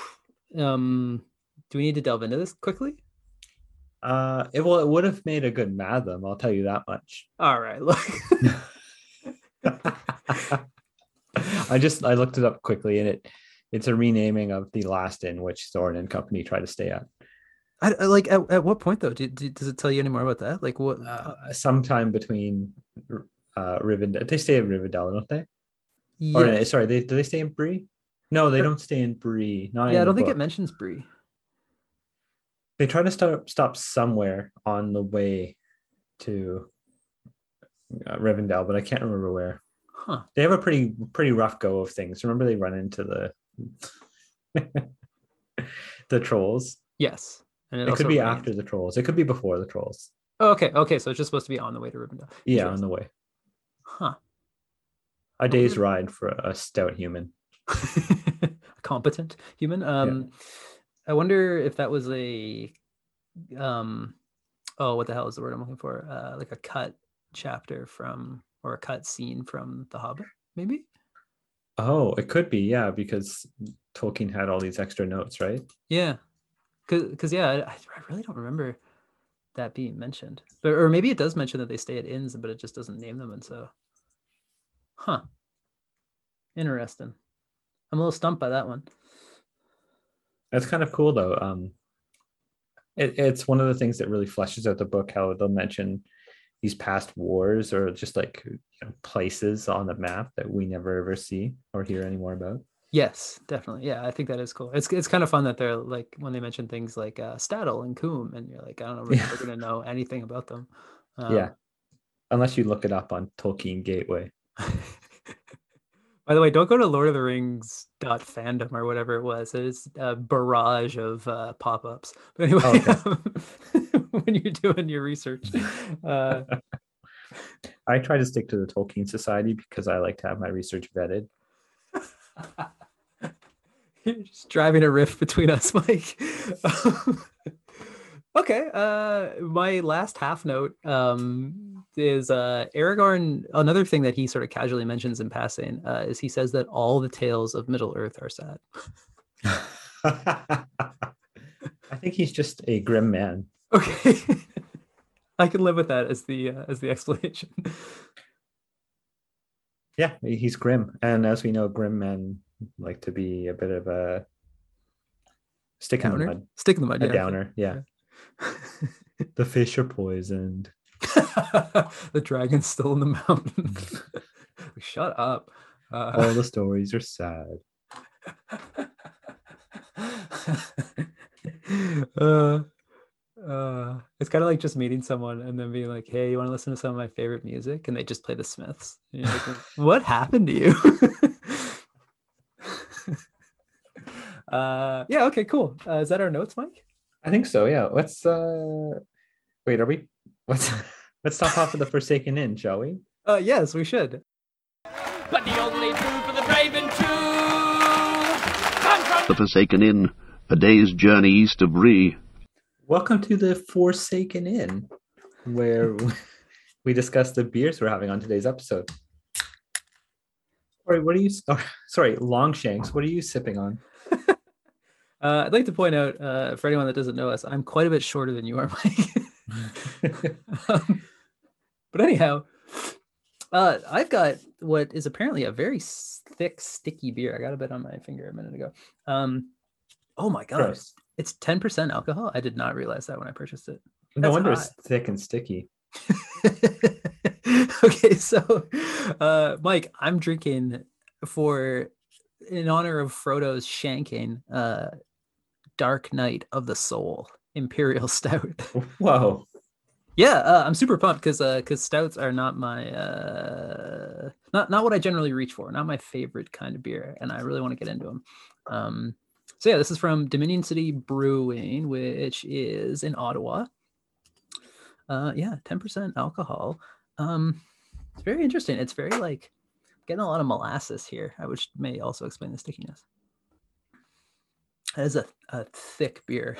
um, do we need to delve into this quickly? uh, it well, it would have made a good Mathom. I'll tell you that much. All right, look. I just I looked it up quickly, and it it's a renaming of the last in which Thorin and company try to stay at. I, like at, at what point though? Do, do, does it tell you any more about that? Like what? Uh, sometime between uh Rivendell, they stay in Rivendell, don't they? yeah, Or sorry, they do they stay in Bree? No, they don't stay in Bree. Not yeah. I don't think it mentions Bree. they try to stop stop somewhere on the way to uh, Rivendell, but I can't remember where. Huh. They have a pretty pretty rough go of things. Remember, they run into the [LAUGHS] the trolls. Yes, and It, also could be after the trolls. It could be before the trolls. Oh, okay, okay. So it's just supposed to be on the way to Rivendell. Yeah, on the way. Huh. A day's ride for a stout human. [LAUGHS] a competent human. Um, I wonder if that was a, um, oh, what the hell is the word I'm looking for? Uh, like a cut chapter from or a cut scene from The Hobbit, maybe. Oh, it could be, yeah, because Tolkien had all these extra notes, right? Yeah, because yeah, I, I really don't remember that being mentioned, but or maybe it does mention that they stay at inns, but it just doesn't name them, and so, huh? Interesting. I'm a little stumped by that one. That's kind of cool though. Um, it, it's one of the things that really fleshes out the book how they'll mention these past wars or just like you know, places on the map that we never ever see or hear any more about. Yes, definitely. Yeah, I think that is cool. It's it's kind of fun that they're like when they mention things like uh, Staddle and Combe, and you're like, I don't know, we're Yeah. [LAUGHS] never gonna know anything about them. Um, yeah, unless you look it up on Tolkien Gateway. [LAUGHS] By the way, don't go to Lord of the Rings dot fandom or whatever it was. It's a barrage of uh, pop-ups. But anyway, Oh, okay. [LAUGHS] um, [LAUGHS] when you're doing your research, [LAUGHS] uh, I try to stick to the Tolkien Society because I like to have my research vetted. [LAUGHS] You're just driving a rift between us, Mike. okay. Uh, my last half note um, is uh, Aragorn. Another thing that he sort of casually mentions in passing uh, is he says that all the tales of Middle Earth are sad. I think he's just a grim man. Okay. [LAUGHS] I can live with that as the uh, as the [LAUGHS] explanation. Yeah, he's grim, and as we know, grim men like to be a bit of a stick in the mud, Stick in the mud. a yeah. downer. Yeah, [LAUGHS] the fish are poisoned. the dragon's still in the mountain. Shut up. Uh, All the stories are sad. uh, uh, it's kind of like just meeting someone and then being like, "Hey, you want to listen to some of my favorite music?" And they just play the Smiths. And you're like, [LAUGHS] "What happened to you?" [LAUGHS] uh, yeah. Okay. Cool. Uh, is that our notes, Mike? I think so. Yeah. Let's. uh Wait, are we? [LAUGHS] Let's let's stop off at the Forsaken Inn, shall we? Uh, yes, we should. But the only food for the brave and true from The Forsaken Inn, a day's journey east of Ree. Welcome to the Forsaken Inn, where [LAUGHS] we discuss the beers we're having on today's episode. Sorry, what are you? Oh, sorry, Longshanks. What are you sipping on? [LAUGHS] Uh, I'd like to point out uh, for anyone that doesn't know us, I'm quite a bit shorter than you are, Mike. [LAUGHS] um, but anyhow, uh, I've got what is apparently a very thick, sticky beer. I got a bit on my finger a minute ago. Um, oh my gosh, Gross. It's 10% alcohol. I did not realize that when I purchased it. No That's wonder hot. it's thick and sticky. [LAUGHS] okay, so uh Mike, I'm drinking for in honor of Frodo's shanking, uh Dark Knight of the Soul Imperial [LAUGHS] Stout. Whoa. Yeah, uh, I'm super pumped because because stouts are not my uh, not not what I generally reach for, not my favorite kind of beer, and I really want to get into them. Um, so yeah, this is from Dominion City Brewing, which is in Ottawa. Uh, yeah, ten percent alcohol. Um, it's very interesting. It's very like getting a lot of molasses here, uh, which may also explain the stickiness. That is a, a thick beer.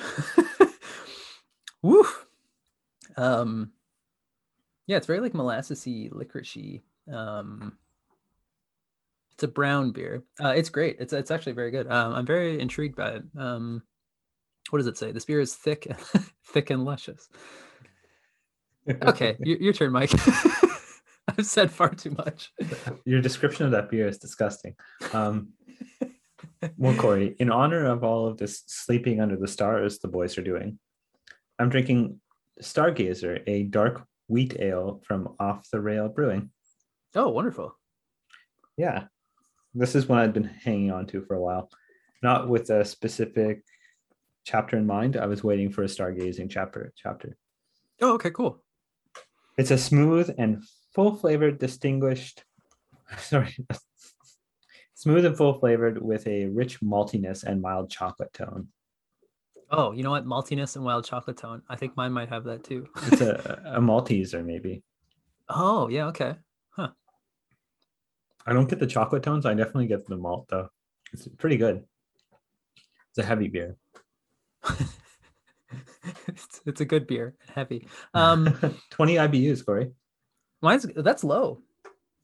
[LAUGHS] Woo! Um, yeah, it's very like molassesy, licoricey. Um, it's a brown beer. Uh, it's great. It's it's actually very good. Um, I'm very intrigued by it. Um, what does it say? This beer is thick, [LAUGHS] thick and luscious. Okay, your, your turn, Mike. [LAUGHS] I've said far too much. [LAUGHS] Your description of that beer is disgusting. Um, well, Corey, in honor of all of this sleeping under the stars the boys are doing, I'm drinking Stargazer, a dark wheat ale from Off the Rail Brewing. Oh, wonderful. Yeah, this is one I've been hanging on to for a while. Not with a specific chapter in mind. I was waiting for a stargazing chapter. Chapter. Oh, okay, cool. It's a smooth and full flavored, distinguished. [LAUGHS] Sorry, [LAUGHS] smooth and full flavored with a rich maltiness and mild chocolate tone. Oh, you know what? Maltiness and wild chocolate tone. I think mine might have that too. It's a, [LAUGHS] a Malteser, maybe. oh, yeah, okay. I don't get the chocolate tones. I definitely get the malt though. It's pretty good. It's a heavy beer. [LAUGHS] it's, it's a good beer, heavy. [LAUGHS] Um, 20 IBUs, Corey. mine's that's low.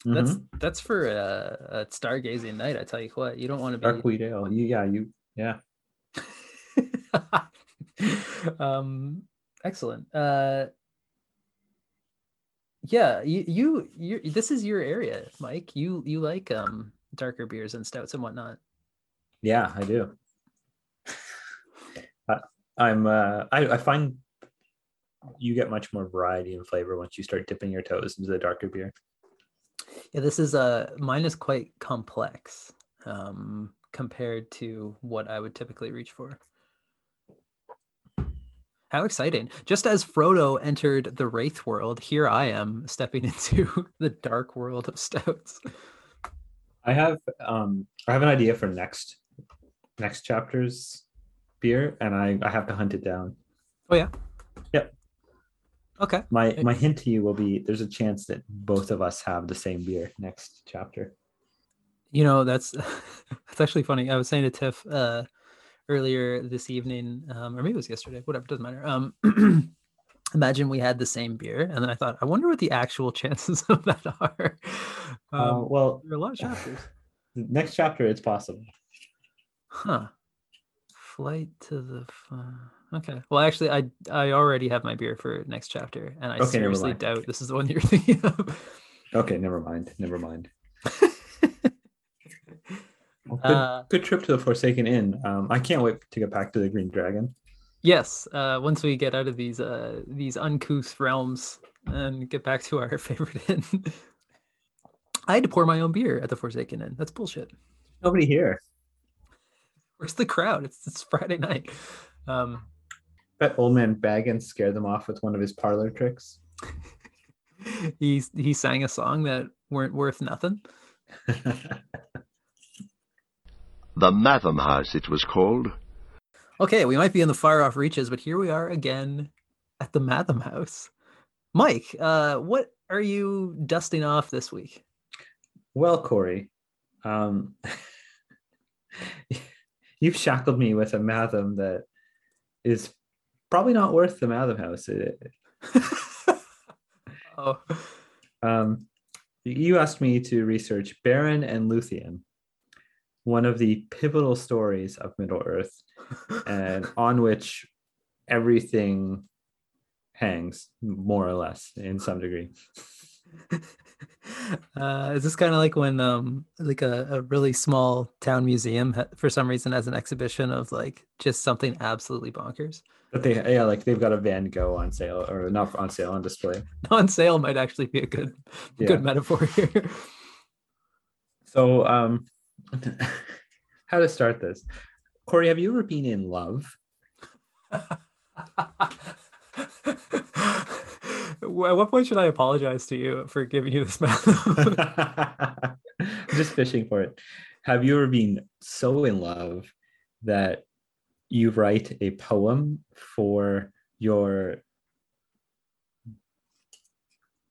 That's Mhm. that's for a, a stargazing night. I tell you what, you don't want to be. dark wheat ale. You, yeah, you, yeah. [LAUGHS] um excellent uh yeah you you you this is your area mike you you like um darker beers and stouts and whatnot Yeah, I do. I, I'm, uh, I, I find you get much more variety and flavor once you start dipping your toes into the darker beer. yeah this is uh mine is quite complex um compared to what i would typically reach for how exciting just as frodo entered the wraith world here i am stepping [LAUGHS] into the dark world of stouts I have, um, I have an idea for next, next chapter's beer, and I, I have to hunt it down. oh yeah Yep. okay My, my hint to you will be: there's a chance that both of us have the same beer next chapter. You know, that's [LAUGHS] that's actually funny. I was saying to Tiff uh, earlier this evening, um, or maybe it was yesterday, whatever, doesn't matter. Um, [CLEARS THROAT] imagine we had the same beer, and then I thought, I wonder what the actual [LAUGHS] chances of that are. Um, Uh, well, there are a lot of chapters, [SIGHS] next chapter, it's possible. huh? Flight to the fun. Okay. Well, actually, I I already have my beer for next chapter, and I Okay, seriously doubt this is the one you're thinking of. Okay, never mind. Never mind. [LAUGHS] Well, good, Uh, good trip to the Forsaken Inn. Um, I can't wait to get back to the Green Dragon. Yes, uh, once we get out of these uh, these uncouth realms and get back to our [LAUGHS] favorite inn. I had to pour my own beer at the Forsaken Inn. That's bullshit. Nobody here. Where's the crowd? It's it's Friday night. Um, Bet old man Baggins scared them off with one of his parlor tricks. [LAUGHS] he he sang a song that weren't worth nothing. [LAUGHS] The Mathom House, it was called. Okay, we might be in the far off reaches, but here we are again at the Mathom House. Mike, uh, what are you dusting off this week? well, Corey, um, [LAUGHS] you've shackled me with a Mathom that is probably not worth the Mathom House. It- [LAUGHS] oh, um, you asked me to research Beren and Luthien, one of the pivotal stories of Middle Earth, and [LAUGHS] on which everything hangs, more or less, in some degree. [LAUGHS] Uh, is this kind of like when um like a, a really small town museum ha- for some reason has an exhibition of like just something absolutely bonkers? But they yeah, like they've got a Van Gogh on sale or not on sale on display. [LAUGHS] On sale might actually be a good Yeah. good metaphor here. So um [LAUGHS] how to start this? Corey, have you ever been in love? [LAUGHS] At what point should I apologize to you for giving you this mouth? [LAUGHS] Just fishing for it. Have you ever been so in love that you write a poem for your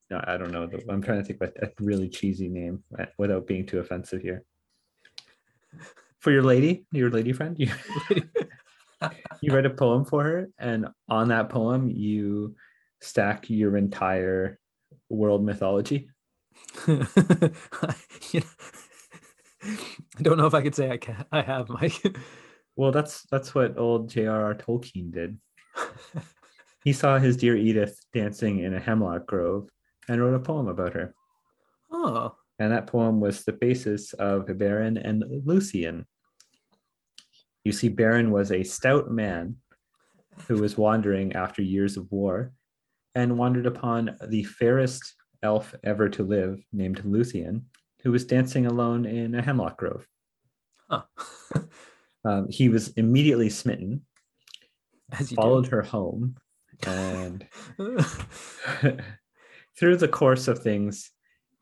no, I don't know. I'm trying to think of a really cheesy name without being too offensive here. For your lady, your lady friend, you, [LAUGHS] you write a poem for her, and on that poem, you stack your entire world mythology. [LAUGHS] You know, I don't know if I could say I can. I have, Mike. Well, that's that's what old J.R.R. Tolkien did. He saw his dear Edith dancing in a hemlock grove and wrote a poem about her. Oh, And that poem was the basis of Beren and Luthien. You see, Beren was a stout man who was wandering after years of war and wandered upon the fairest elf ever to live, named Luthien, who was dancing alone in a hemlock grove. huh. [LAUGHS] Um, he was immediately smitten, followed her home, and [LAUGHS] [LAUGHS] through the course of things,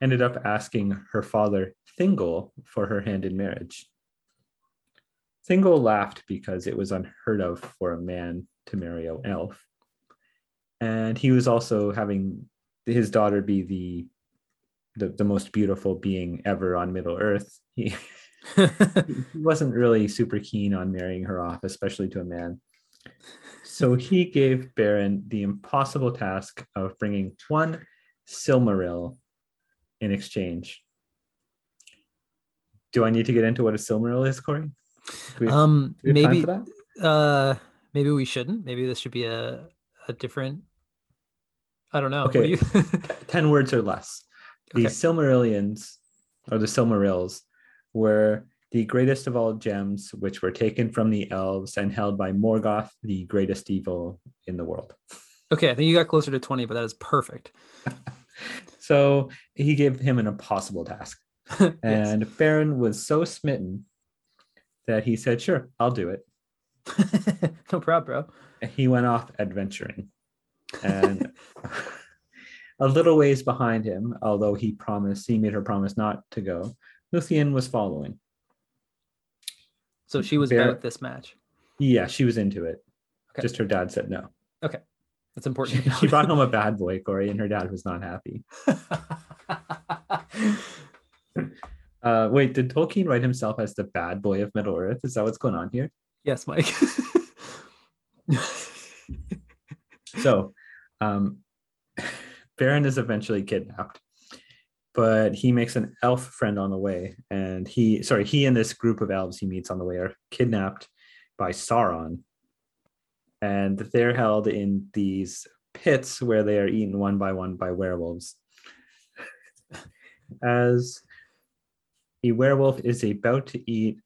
ended up asking her father, Thingol, for her hand in marriage. Thingol laughed because it was unheard of for a man to marry an elf. And he was also having his daughter be the the, the most beautiful being ever on Middle Earth. He, [LAUGHS] he wasn't really super keen on marrying her off, especially to a man. So he gave Beren the impossible task of bringing one Silmaril in exchange. Do I need to get into what a Silmaril is, Corey? We- um, do we have time maybe, uh, maybe we shouldn't. Maybe this should be a a different. I don't know. Okay. you- [LAUGHS] 10 words or less. The Okay. Silmarillions, or the Silmarils, were the greatest of all gems, which were taken from the elves and held by Morgoth, the greatest evil in the world. okay, I think you got closer to twenty, but that is perfect. [LAUGHS] So he gave him an impossible task. [LAUGHS] Yes. And Beren was so smitten that he said, Sure, I'll do it. [LAUGHS] no problem, bro. He went off adventuring. And [LAUGHS] a little ways behind him, although he promised, he made her promise not to go, Luthien was following. So she was Bear- about this match. Yeah, she was into it. Okay. Just her dad said no. That's important. to she brought home a bad boy, Corey, and her dad was not happy. [LAUGHS] Uh, wait, did Tolkien write himself as the bad boy of Middle Earth? Is that what's going on here? yes, Mike. [LAUGHS] So, um, [LAUGHS] Beren is eventually kidnapped, but he makes an elf friend on the way, and he, sorry, he and this group of elves he meets on the way are kidnapped by Sauron, and they're held in these pits where they are eaten one by one by werewolves. [LAUGHS] As a werewolf is about to eat,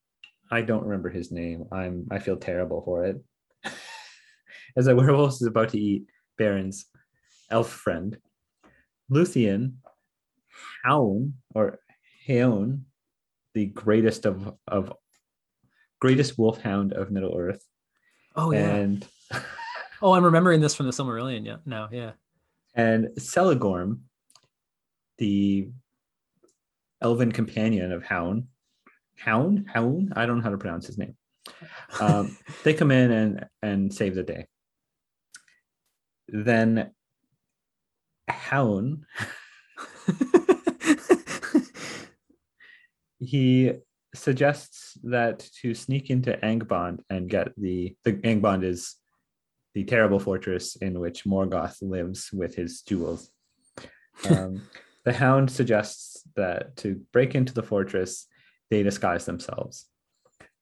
I don't remember his name. I'm I feel terrible for it. [LAUGHS] As a werewolf is about to eat Beren's elf friend, Luthien, Hound or Huan, the greatest of of greatest wolfhound of Middle Earth, oh yeah. and [LAUGHS] Oh, I'm remembering this from the Silmarillion. Yeah. Now, yeah. and Celegorm, the elven companion of Hound, Hound, Hound. I don't know how to pronounce his name. Um, [LAUGHS] they come in and and save the day. Then Hound [LAUGHS] he suggests that to sneak into Angband and get the the Angband is the terrible fortress in which Morgoth lives with his jewels. Um, [LAUGHS] the Hound suggests that to break into the fortress, they disguise themselves,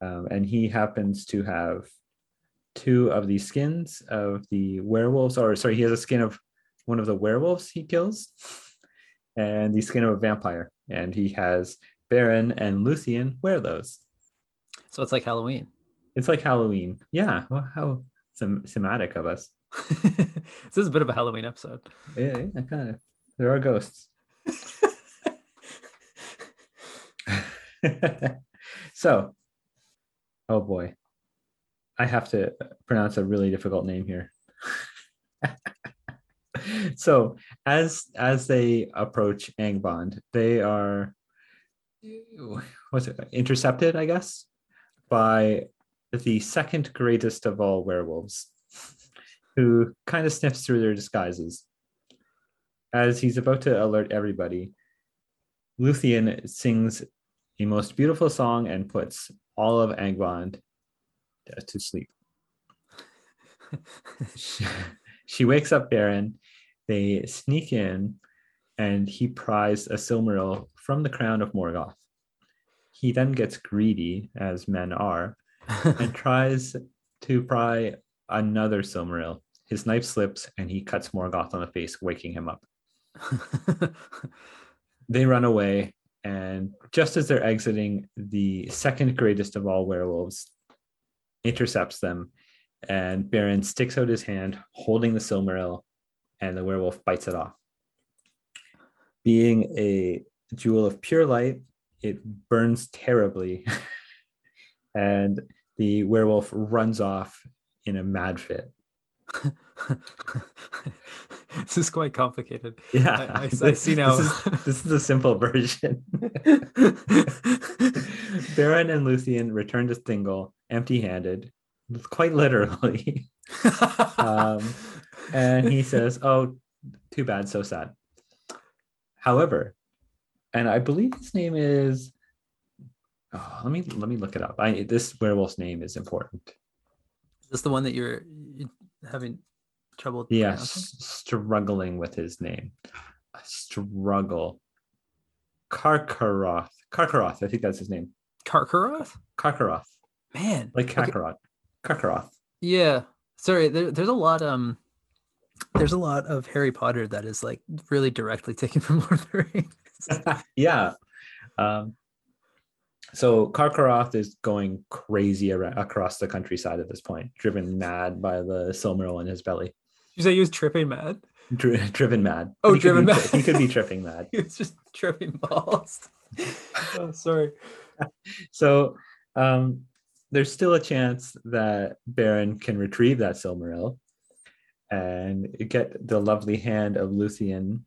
um, and he happens to have two of the skins of the werewolves, or sorry, he has a skin of one of the werewolves he kills, [LAUGHS] and the skin of a vampire. And he has Beren and Luthien wear those. So it's like Halloween. It's like Halloween. Yeah. Well, how sem- thematic of us. [LAUGHS] this is a bit of a Halloween episode. Yeah, yeah kind of. There are ghosts. [LAUGHS] so, oh boy, I have to pronounce a really difficult name here. [LAUGHS] so, as as they approach Angband, they are what's it intercepted, I guess, by the second greatest of all werewolves, who kind of sniffs through their disguises. As he's about to alert everybody, Luthien sings a most beautiful song and puts all of Angband to sleep. she, [LAUGHS] she wakes up Beren. They sneak in, and he pries a Silmaril from the crown of Morgoth. He then gets greedy, as men are, [LAUGHS] and tries to pry another Silmaril. His knife slips, and he cuts Morgoth on the face, waking him up. [LAUGHS] They run away, and just as they're exiting, the second greatest of all werewolves intercepts them, and Beren sticks out his hand, holding the Silmaril, and the werewolf bites it off. Being a jewel of pure light, it burns terribly, [LAUGHS] and the werewolf runs off in a mad fit. [LAUGHS] this is quite complicated. Yeah, I- I- I see now. This is, this is a simple [LAUGHS] version. [LAUGHS] Beren and Luthien return to Thingol empty-handed, quite literally. um, and he says, "Oh, too bad, so sad." However, and I believe his name is. Oh, let me let me look it up. I this werewolf's name is important. Is this the one that you're having trouble? Yes, pronouncing? struggling with his name. Struggle. Carcharoth. Carcharoth, I think that's his name. Carcharoth? Carcharoth. Man. Like okay. Kakarot. Carcharoth. Yeah. Sorry, there, there's a lot um there's a lot of Harry Potter that is like really directly taken from [LAUGHS] Lord of the Rings. [LAUGHS] yeah. Um, so Carcharoth is going crazy ar- across the countryside at this point, driven mad by the Silmaril in his belly. you say he was tripping mad? Dri- driven mad. Oh, He driven be- mad. He could be [LAUGHS] tripping mad. He was just tripping balls. [LAUGHS] oh, sorry. [LAUGHS] So um, there's still a chance that Beren can retrieve that Silmaril and get the lovely hand of Luthien.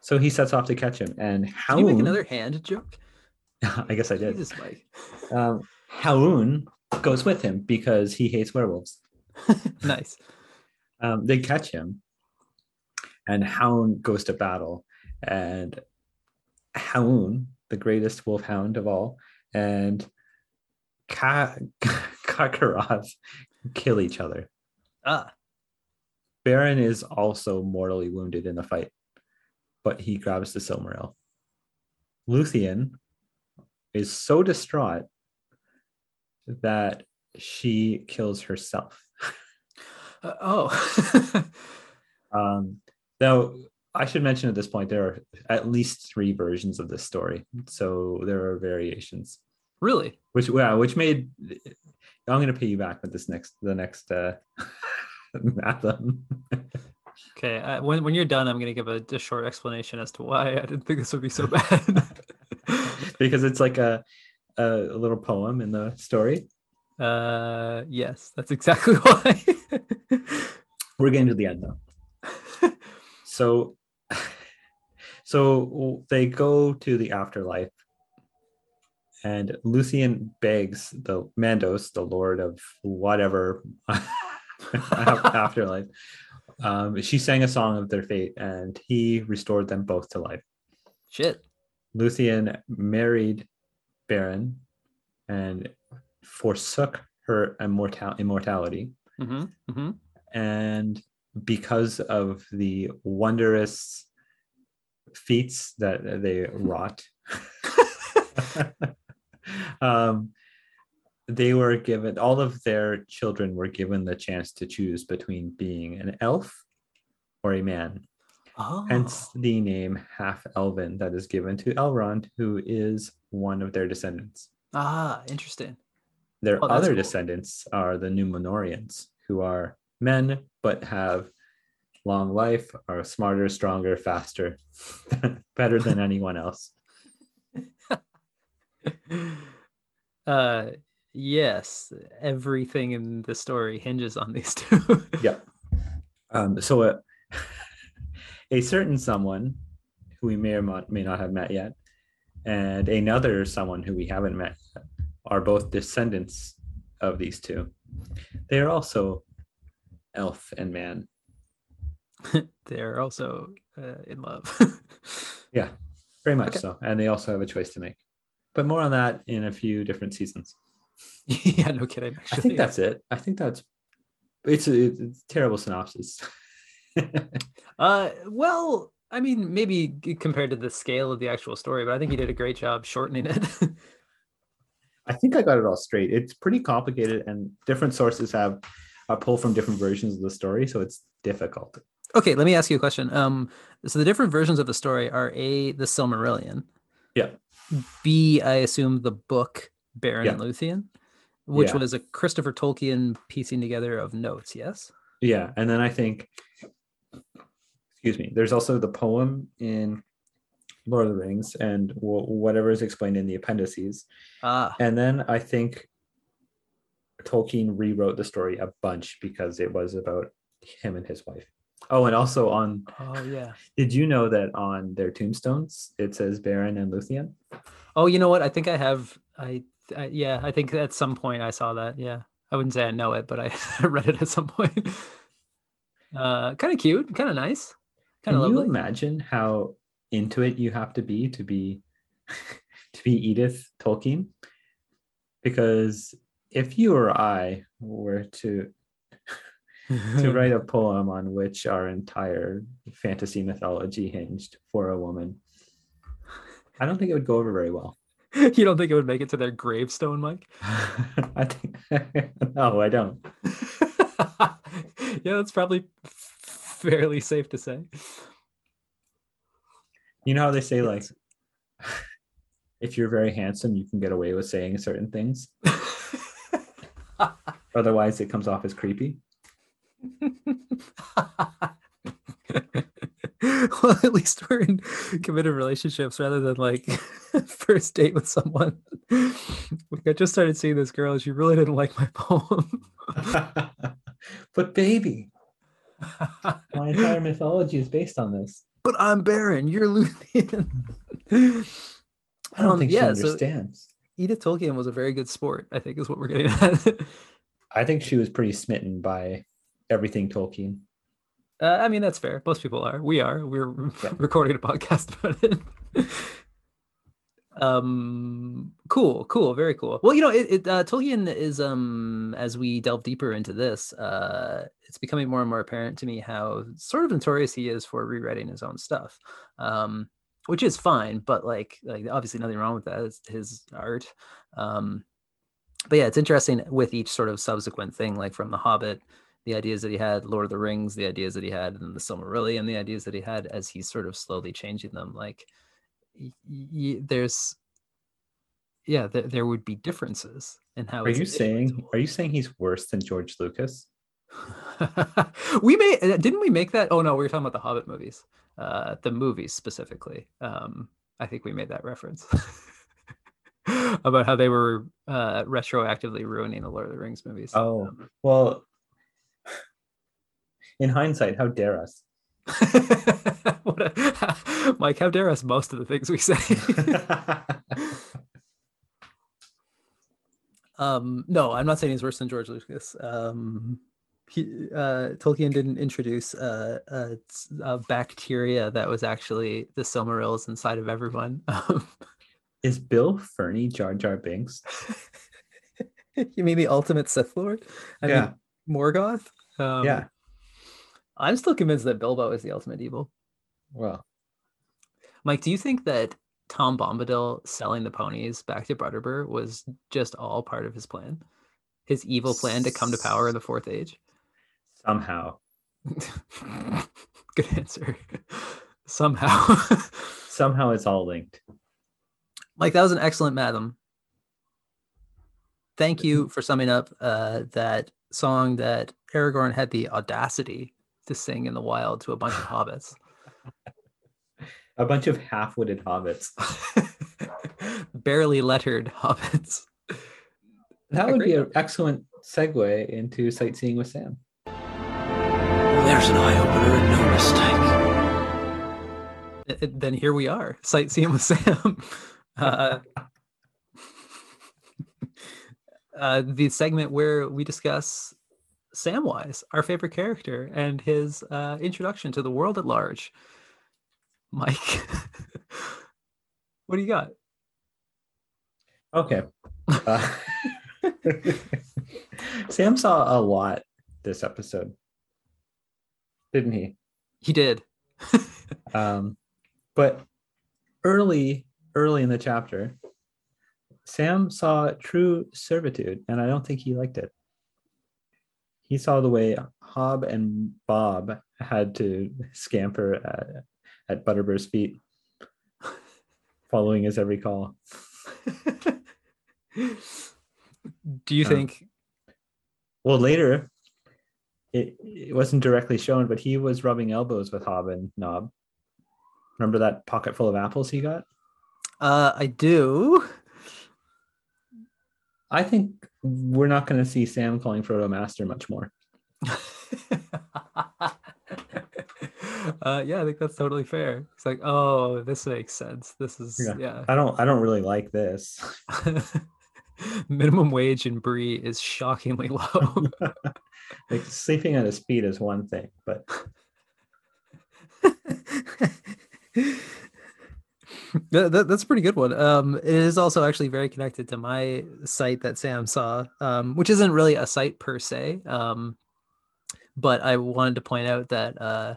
So he sets off to catch him. And Did you make another hand joke? [LAUGHS] I guess I did. Jesus, Mike. [LAUGHS] Um, Huan goes with him because he hates werewolves. [LAUGHS] nice. Um, they catch him, and Huan goes to battle. And Huan, the greatest wolfhound of all, and Ka- Carcharoth kill each other. Ah, Beren is also mortally wounded in the fight, but he grabs the Silmaril. Luthien is so distraught that she kills herself. uh, oh. [LAUGHS] Um, though I should mention at this point there are at least three versions of this story, so there are variations. really? Which yeah, which made I'm going to pay you back with this next the next uh. [LAUGHS] Okay. Uh, when when you're done, I'm gonna give a, a short explanation as to why I didn't think this would be so [LAUGHS] bad. Because it's like a a little poem in the story. uh, yes, that's exactly [LAUGHS] why. We're getting to the end though. [LAUGHS] so [LAUGHS] so they go to the afterlife and Luthien begs the Mandos, the lord of whatever afterlife. Um, she sang a song of their fate and he restored them both to life. Shit. Luthien married Beren and forsook her immortal- immortality. hmm hmm And because of the wondrous feats that they wrought, [LAUGHS] um, they were given, all of their children were given the chance to choose between being an elf or a man. Oh, hence the name half elven that is given to Elrond, who is one of their descendants. ah, interesting. Their Oh, other cool. descendants are the Numenoreans, who are men but have long life, are smarter, stronger, faster, [LAUGHS] better than anyone else. [LAUGHS] uh yes everything in the story hinges on these two [LAUGHS] Yeah. Um, so a, a certain someone who we may or may not have met yet, and another someone who we haven't met yet, are both descendants of these two. They are also elf and man. [LAUGHS] they're also uh, in love [LAUGHS] Yeah, very much Okay. so. And they also have a choice to make. But more on that in a few different seasons. [LAUGHS] yeah no kidding I actually think that's it. I think that's it's a, it's a terrible synopsis. [LAUGHS] uh well i mean maybe compared to the scale of the actual story but i think you did a great job shortening it [LAUGHS] I think I got it all straight. It's pretty complicated, and different sources have a pull from different versions of the story, so it's difficult. okay let me ask you a question um so the different versions of the story are a the silmarillion Yeah. b i assume the book beren and luthien which Yeah. was a christopher tolkien piecing together of notes yes Yeah, and then I think, excuse me. There's also the poem in Lord of the Rings, and wh- whatever is explained in the appendices, ah and then I think Tolkien rewrote the story a bunch because it was about him and his wife. Oh, and also on. oh yeah Did you know that on their tombstones it says Beren and Luthien? Oh, you know what? I think I have. I, I yeah. I think at some point I saw that. Yeah, I wouldn't say I know it, but I [LAUGHS] read it at some point. Uh, kind of cute, kind of nice, kind Can of you imagine how into it you have to be to be [LAUGHS] to be Edith Tolkien? Because if you or I were to [LAUGHS] to write a [LAUGHS] poem on which our entire fantasy mythology hinged for a woman, I don't think it would go over very well. you don't think it would make it to their gravestone, Mike? I think no, I don't. Yeah, that's probably [LAUGHS] fairly safe to say. You know how they say like [LAUGHS] if you're very handsome, you can get away with saying certain things. [LAUGHS] Otherwise, it comes off as creepy. well, at least we're in committed relationships rather than like first date with someone. Like I just started seeing this girl and she really didn't like my poem. But baby, [LAUGHS] my entire mythology is based on this. but I'm Beren. You're Luthien. [LAUGHS] I don't Um, think yeah, she so- understands. Edith Tolkien was a very good sport. I think is what we're getting at. [LAUGHS] I think she was pretty smitten by everything Tolkien. Uh, I mean, that's fair. Most people are. We are. We're Yeah. recording a podcast about it. Um, cool, cool, very cool. Well, you know, it, it uh, Tolkien is um as we delve deeper into this, uh, it's becoming more and more apparent to me how sort of notorious he is for rewriting his own stuff. Um, which is fine, but like, like obviously nothing wrong with that. It's his art. Um, but yeah, it's interesting with each sort of subsequent thing, like from The Hobbit, the ideas that he had, Lord of the Rings, the ideas that he had, and the Silmarillion, the ideas that he had, as he's sort of slowly changing them. Like, y- y- there's, yeah, there, there would be differences in how. Are you saying are you saying he's worse than George Lucas? [LAUGHS] we made uh, didn't we make that? Oh no, we were talking about the Hobbit movies, uh, the movies specifically. Um, I think we made that reference [LAUGHS] about how they were uh, retroactively ruining the Lord of the Rings movies. Oh, Um, well, [SIGHS] in hindsight, how dare us? [LAUGHS] what a, [LAUGHS] Mike, how dare us most of the things we say? [LAUGHS] um, no, I'm not saying he's worse than George Lucas. Um, he, uh, Tolkien didn't introduce uh, a, s- a bacteria that was actually the Silmarils inside of everyone. Um, Is Bill Ferny Jar Jar Binks? you mean the ultimate Sith Lord? I Yeah. mean Morgoth. Um, yeah. I'm still convinced that Bilbo is the ultimate evil. Well, Mike, do you think that Tom Bombadil selling the ponies back to Butterbur was just all part of his plan? His evil plan to come to power in the fourth age? somehow. [LAUGHS] Good answer. Somehow. [LAUGHS] Somehow it's all linked. Mike, that was an excellent Mathom. Thank you for summing up uh, that song that Aragorn had the audacity to sing in the wild to a bunch of hobbits. [LAUGHS] A bunch of half-witted hobbits. [LAUGHS] Barely lettered hobbits. That would be an excellent segue into sightseeing with Sam. There's an eye opener and no mistake. Uh, Then here we are, sightseeing with Sam. [LAUGHS] Uh, uh, the segment where we discuss Samwise, our favorite character, and his uh, introduction to the world at large. Mike, [LAUGHS] what do you got? Okay. Uh, [LAUGHS] Sam saw a lot this episode, didn't he? He did. [LAUGHS] Um, but early, early in the chapter, Sam saw true servitude, and I don't think he liked it. He saw the way Hob and Bob had to scamper at, at Butterbur's feet, [LAUGHS] following his every call. do you Uh, think Well, later, it, it wasn't directly shown, but he was rubbing elbows with Hob and Nob. Remember that pocket full of apples he got? uh, I do? I think we're not going to see Sam calling Frodo Master much more. [LAUGHS] uh, yeah, I think that's totally fair. It's like, oh, this makes sense. This is Yeah. yeah. I don't. I don't really like this. [LAUGHS] Minimum wage in Bree is shockingly low. [LAUGHS] like sleeping at his feet is one thing, but that, that- that's a pretty good one. Um, it is also actually very connected to my site that Sam saw, um, which isn't really a site per se. Um, but I wanted to point out that uh,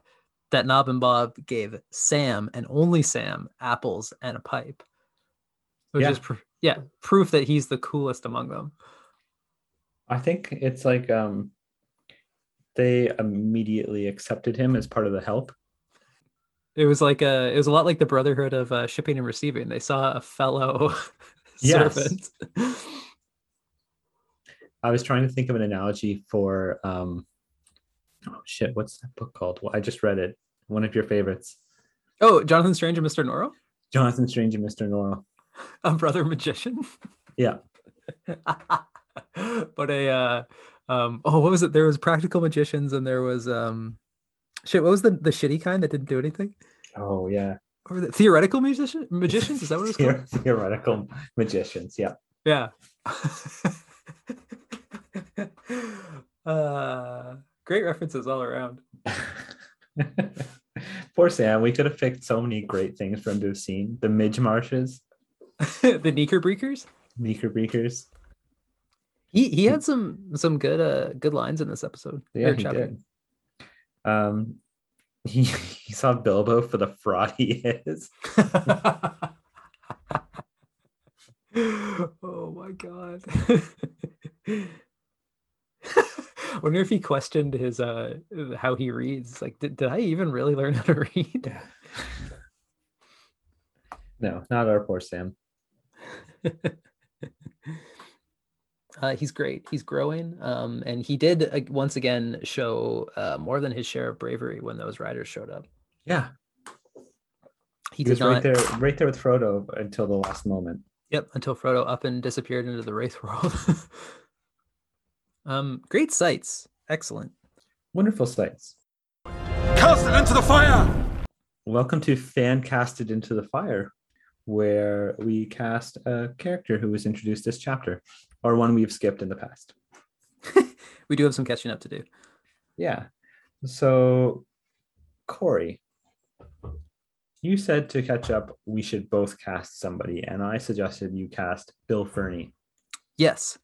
that Nob and Bob gave Sam and only Sam apples and a pipe, which Yeah. is pr- yeah proof that he's the coolest among them. I think it's like um, they immediately accepted him as part of the help. It was like a it was a lot like the Brotherhood of uh, Shipping and Receiving. They saw a fellow [LAUGHS] Yes. servant. [LAUGHS] I was trying to think of an analogy for um, oh shit, what's that book called? Well, I just read it. One of your favorites, Oh, Jonathan Strange and Mr. Norrell, Jonathan Strange and Mr. Norrell. [LAUGHS] a brother magician. Yeah, but a uh, um, oh, what was it? There was practical magicians and there was um, shit. What was the the shitty kind that didn't do anything? oh yeah, Or the theoretical musician magicians? Is that what it's called? Theoretical magicians. Yeah, Yeah. [LAUGHS] uh, great references all around. [LAUGHS] Poor Sam. We could have picked so many great things for him to have seen. The Midge Marshes, [LAUGHS] the Neekerbreekers. Meeker Breakers. He he had some some good uh good lines in this episode. Yeah, he chapter. did. Um, he, [LAUGHS] he saw Bilbo for the fraud he is. [LAUGHS] oh my god. I [LAUGHS] Wonder if he questioned his uh how he reads. Like, did, did I even really learn how to read? No, not our poor Sam. Uh, he's great. He's growing, um, and he did uh, once again show uh, more than his share of bravery when those riders showed up. Yeah, He, he did was not. right there, right there with Frodo until the last moment. Yep, until Frodo up and disappeared into the Wraith world. [LAUGHS] um, great sights. Excellent. Wonderful sights. Cast it into the fire! Welcome to Fan Casted into the Fire, where we cast a character who was introduced this chapter, or one we've skipped in the past. [LAUGHS] We do have some catching up to do. Yeah. So, Corey, you said to catch up, we should both cast somebody, and I suggested you cast Bill Ferny. Yes.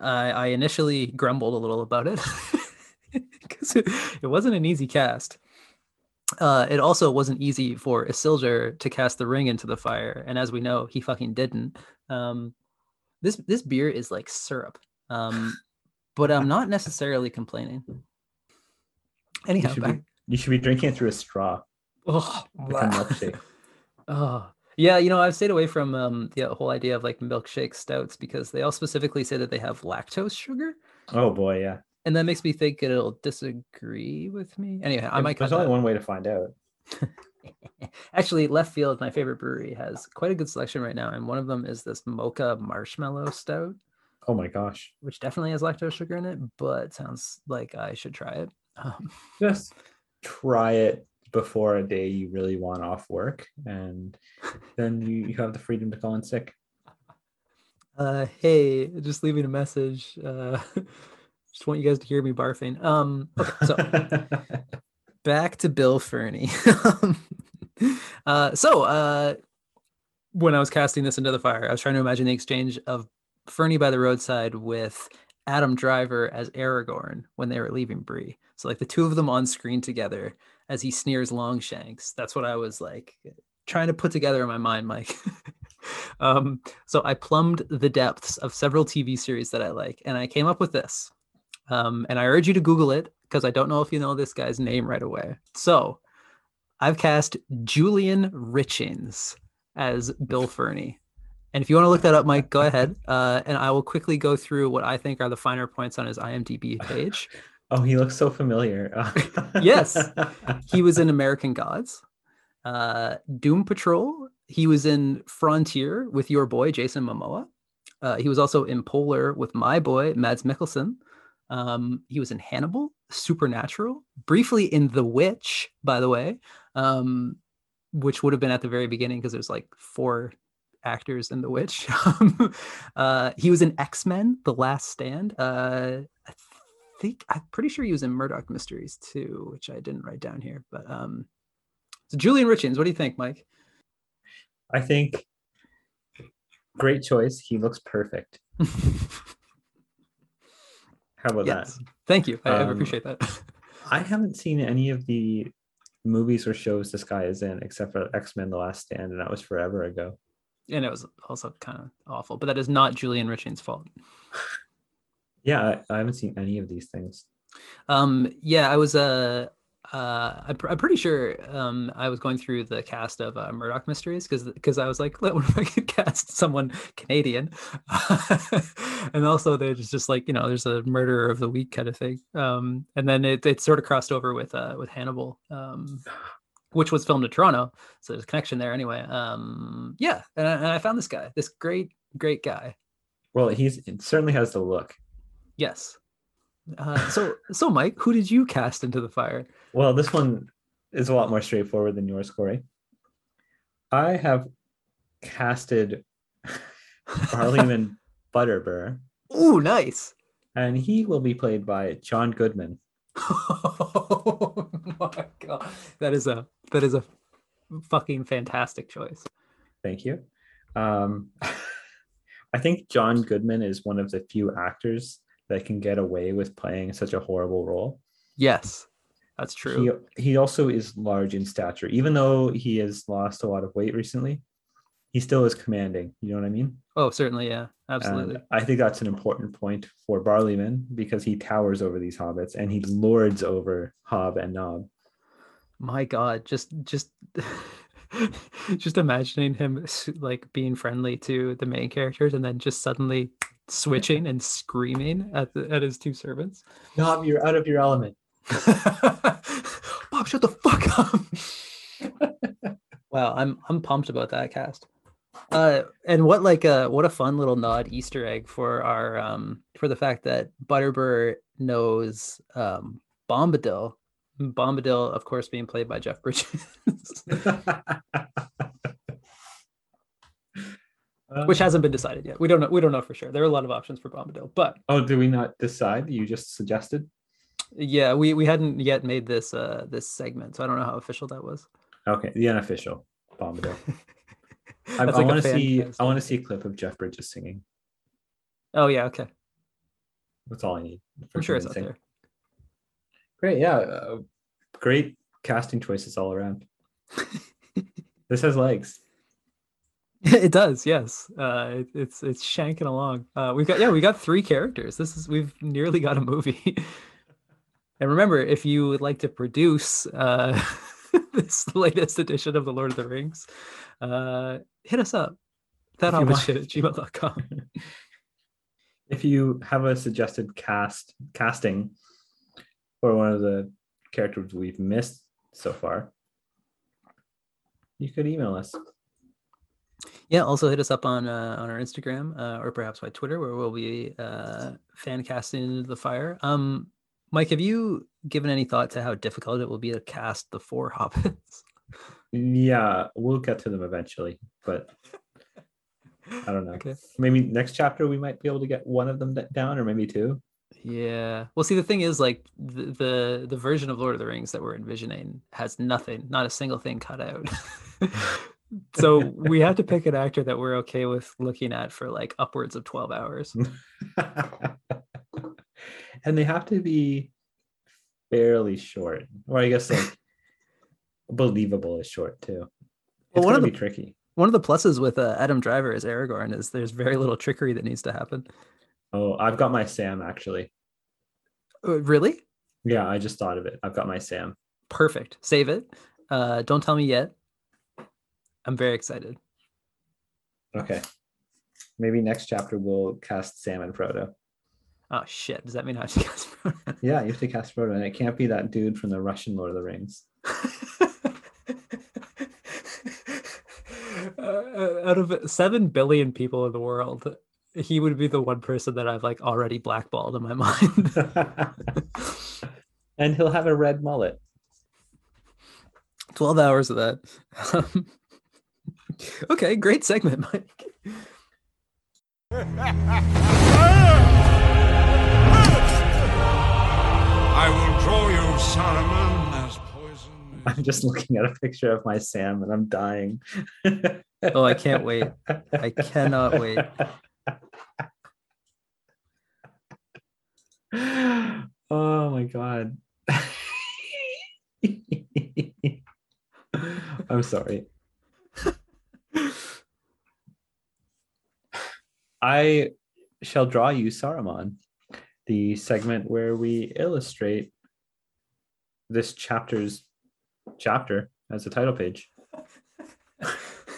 I, I initially grumbled a little about it [LAUGHS] because it, it wasn't an easy cast. Uh, it also wasn't easy for Isildur to cast the ring into the fire, and as we know, he fucking didn't. Um, this this beer is like syrup, um, but I'm not necessarily complaining. You Anyhow, should back, be, You should be drinking it through a straw, Oh. Oh, [LAUGHS] yeah. You know, I've stayed away from um, the whole idea of like milkshake stouts because they all specifically say that they have lactose sugar. Oh boy, yeah. And that makes me think it'll disagree with me. Anyway, I might There's only one way to find out. [LAUGHS] Actually, Left Field, my favorite brewery, has quite a good selection right now. And one of them is this mocha marshmallow stout, Oh my gosh. which definitely has lactose sugar in it, but sounds like I should try it. Um, [LAUGHS] Just try it before a day you really want off work, and then you, you have the freedom to call in sick. [LAUGHS] uh, hey, just leaving a message. Uh, just want you guys to hear me barfing. Um, okay, so back to Bill Ferny. [LAUGHS] uh, so uh, when I was casting this into the fire, I was trying to imagine the exchange of Ferny by the roadside with Adam Driver as Aragorn when they were leaving Bree. So like the two of them on screen together as he sneers Longshanks. That's what I was like trying to put together in my mind, Mike. [LAUGHS] um, so I plumbed the depths of several TV series that I like, and I came up with this. Um, and I urge you to Google it because I don't know if you know this guy's name right away. So I've cast Julian Richings as Bill Ferny. And if you want to look that up, Mike, go ahead. Uh, and I will quickly go through what I think are the finer points on his IMDb page. [LAUGHS] oh, he looks so familiar. [LAUGHS] Yes. He was in American Gods, uh, Doom Patrol. He was in Frontier with your boy, Jason Momoa. Uh, he was also in Polar with my boy, Mads Mikkelsen. Um, he was in Hannibal, Supernatural, briefly in The Witch, by the way, um, which would have been at the very beginning because there's like four actors in The Witch. [LAUGHS] uh, he was in X Men: The Last Stand. Uh, I think I'm pretty sure he was in Murdoch Mysteries too, which I didn't write down here. But um, so Julian Richings, what do you think, Mike? I think great choice. He looks perfect. [LAUGHS] How about yes, that? thank you. I, I Um, appreciate that. [LAUGHS] I haven't seen any of the movies or shows this guy is in except for X Men: The Last Stand, and that was forever ago. and it was also kind of awful, but that is not Julian Richings' fault. [LAUGHS] Yeah, I, I haven't seen any of these things. Um, yeah, I was uh, uh, I'm, pr- I'm pretty sure um, I was going through the cast of uh, Murdoch Mysteries because because I was like, what if I could cast someone Canadian? [LAUGHS] and also there's just like you know there's a murderer of the week kind of thing. Um, and then it it sort of crossed over with uh with Hannibal. Um, which was filmed in Toronto, so there's a connection there anyway. Um, yeah, and I, and I found this guy, this great, great guy. Well, he's it certainly has the look. Yes. Uh, so, so Mike, who did you cast into the fire? Well, this one is a lot more straightforward than yours, Corey. I have casted [LAUGHS] Barliman Butterbur, Ooh, nice. and he will be played by John Goodman. [LAUGHS] oh my god, that is a that is a fucking fantastic choice. Thank you. Um, [LAUGHS] I think John Goodman is one of the few actors that can get away with playing such a horrible role. Yes, that's true. He he also is large in stature, even though he has lost a lot of weight recently. He still is commanding. You know what I mean? oh, certainly, yeah, absolutely. And I think that's an important point for Barliman because he towers over these hobbits and he lords over Hob and Nob. my god, just just [LAUGHS] just imagining him like being friendly to the main characters and then just suddenly switching and screaming at the, at his two servants. Nob, you're out of your element. [LAUGHS] Bob, shut the fuck up. wow, I'm I'm pumped about that cast. Uh, and what like uh what a fun little nod Easter egg for our um for the fact that Butterbur knows um Bombadil. Bombadil, of course, being played by Jeff Bridges, [LAUGHS] which hasn't been decided yet. We don't know. We don't know for sure. There are a lot of options for Bombadil, but oh, do we not decide? You just suggested. Yeah, we we hadn't yet made this uh this segment, so I don't know how official that was. Okay, the unofficial Bombadil. [LAUGHS] I, like a want to see. cast. I want to see a clip of Jeff Bridges singing. Oh yeah, okay. That's all I need. for I'm sure it's out there. Great, yeah, uh, great casting choices all around. [LAUGHS] this has legs. it does, yes. Uh, it, it's it's shanking along. Uh, we've got yeah, we got three characters. This is we've nearly got a movie. [LAUGHS] And remember, if you would like to produce uh, [LAUGHS] this latest edition of the Lord of the Rings, uh, hit us up. That If you want- shit at gmail.com. [LAUGHS] if you have a suggested cast casting for one of the characters we've missed so far, you could email us. Yeah, also hit us up on uh, on our Instagram uh, or perhaps by Twitter, where we'll be uh, fan casting into the fire. Um, Mike, have you given any thought to how difficult it will be to cast the four [LAUGHS] hobbits? Yeah, we'll get to them eventually, but I don't know. [LAUGHS] Okay. Maybe next chapter we might be able to get one of them down, or maybe two. Yeah. Well, see, the thing is, like the, the the version of Lord of the Rings that we're envisioning has nothing, not a single thing cut out. [LAUGHS] so we have to pick an actor that we're okay with looking at for like upwards of twelve hours. And they have to be fairly short, or I guess like [LAUGHS] believable is short too. It's Well, one of be tricky. One of the pluses with uh, Adam Driver as Aragorn is there's very little trickery that needs to happen. Oh, I've got my Sam actually. Uh, really? Yeah, I just thought of it. I've got my Sam. Perfect. Save it. Uh, don't tell me yet. I'm very excited. Okay. Maybe next chapter we'll cast Sam and Frodo. Oh shit! Does that mean I have to cast Frodo? [LAUGHS] Yeah, you have to cast Frodo, and it can't be that dude from the Russian Lord of the Rings. [LAUGHS] Uh, out of seven billion people in the world, he would be the one person that I've like already blackballed in my mind. [LAUGHS] and he'll have a red mullet. Twelve hours of that. Um, okay, great segment, Mike. I'm just looking at a picture of my Sam, and I'm dying. [LAUGHS] Oh, I can't wait. I cannot wait. [LAUGHS] oh my god. [LAUGHS] I'm sorry. I shall draw you Saruman, the segment where we illustrate this chapter's chapter as a title page. [LAUGHS]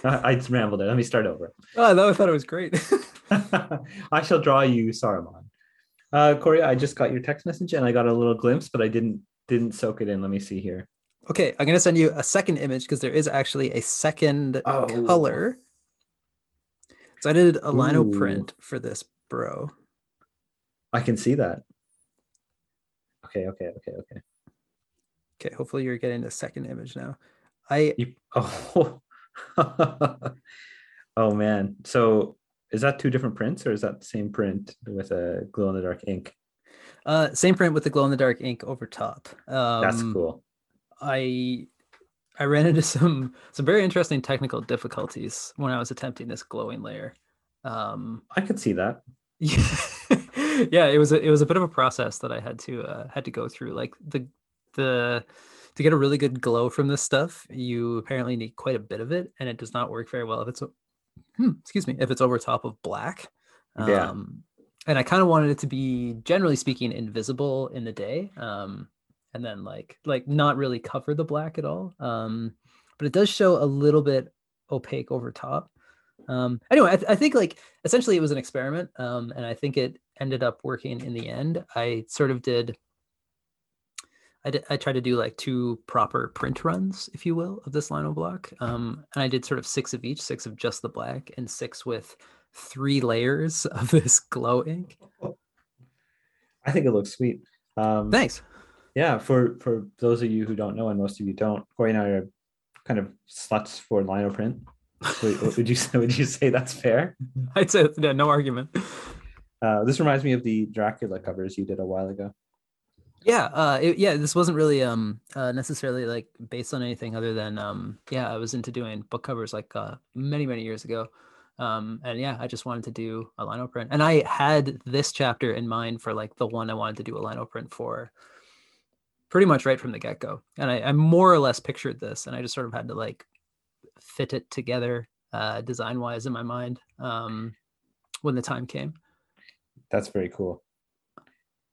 I, I rambled it. Let me start over. Oh, I thought it was great. [LAUGHS] [LAUGHS] I shall draw you Saruman. Uh, Corey, I just got your text message and I got a little glimpse, but I didn't didn't soak it in. Let me see here. Okay, I'm gonna send you a second image because there is actually a second Oh. color. So I did a lino Ooh. print for this, bro. I can see that. Okay, okay, okay, okay. Okay, hopefully you're getting the second image now. I You, [LAUGHS] oh, oh man. So is that two different prints or is that the same print with a glow in the dark ink? uh same print with the glow in the dark ink over top. Um, That's cool. I I ran into [LAUGHS] some some very interesting technical difficulties when I was attempting this glowing layer. Um, I could see that. yeah, [LAUGHS] yeah. it was a, it was a bit of a process that I had to uh, had to go through. Like the the to get a really good glow from this stuff, you apparently need quite a bit of it, and it does not work very well if it's hmm, excuse me if it's over top of black. Yeah. Um, and I kind of wanted it to be generally speaking invisible in the day, um, and then like like not really cover the black at all. Um, but it does show a little bit opaque over top. Um, anyway, I, th- I think like essentially it was an experiment, um, and I think it ended up working in the end. I sort of did. I did. I tried to do like two proper print runs, if you will, of this lino block, um, and I did sort of six of each, six of just the black, and six with three layers [LAUGHS] of this glow ink. I think it looks sweet. Um, Thanks. yeah, for for those of you who don't know, and most of you don't, Corey and I are kind of sluts for lino print. would, would you say? Would you say that's fair? [LAUGHS] I'd say yeah, no argument. Uh, this reminds me of the Dracula covers you did a while ago. Yeah, uh, it, yeah. This wasn't really um uh, necessarily like based on anything other than um yeah, I was into doing book covers like uh, many many years ago, um and yeah, I just wanted to do a lino print, and I had this chapter in mind for like the one I wanted to do a lino print for, pretty much right from the get go, and I, I more or less pictured this, and I just sort of had to like fit it together uh, design wise in my mind um when the time came. That's very cool.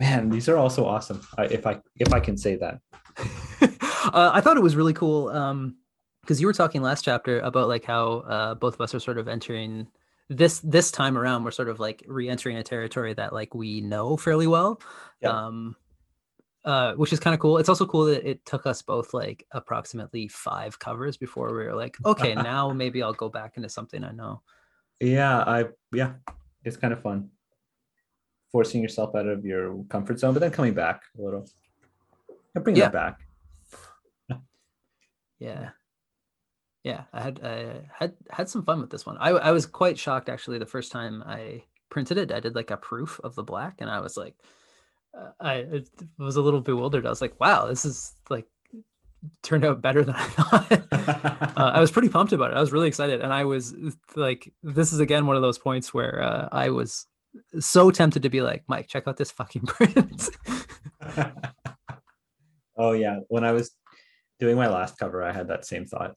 Man, these are also awesome. If I if I can say that. [LAUGHS] uh, I thought it was really cool um because you were talking last chapter about like how uh both of us are sort of entering this this time around we're sort of like re-entering a territory that like we know fairly well um uh which is kind of cool it's also cool that it took us both like approximately five covers before we were like okay [LAUGHS] now maybe i'll go back into something i know Yeah, I yeah, it's kind of fun. Forcing yourself out of your comfort zone, but then coming back a little. And bring Yeah. that back. [LAUGHS] yeah yeah i had i had had some fun with this one i i was quite shocked actually the first time i printed it i did like a proof of the black and i was like uh, i was a little bewildered i was like wow this is like turned out better than i thought [LAUGHS] uh, i was pretty pumped about it i was really excited and i was like this is again one of those points where uh, i was so tempted to be like mike check out this fucking [LAUGHS] print [LAUGHS] oh yeah, when I was doing my last cover, I had that same thought.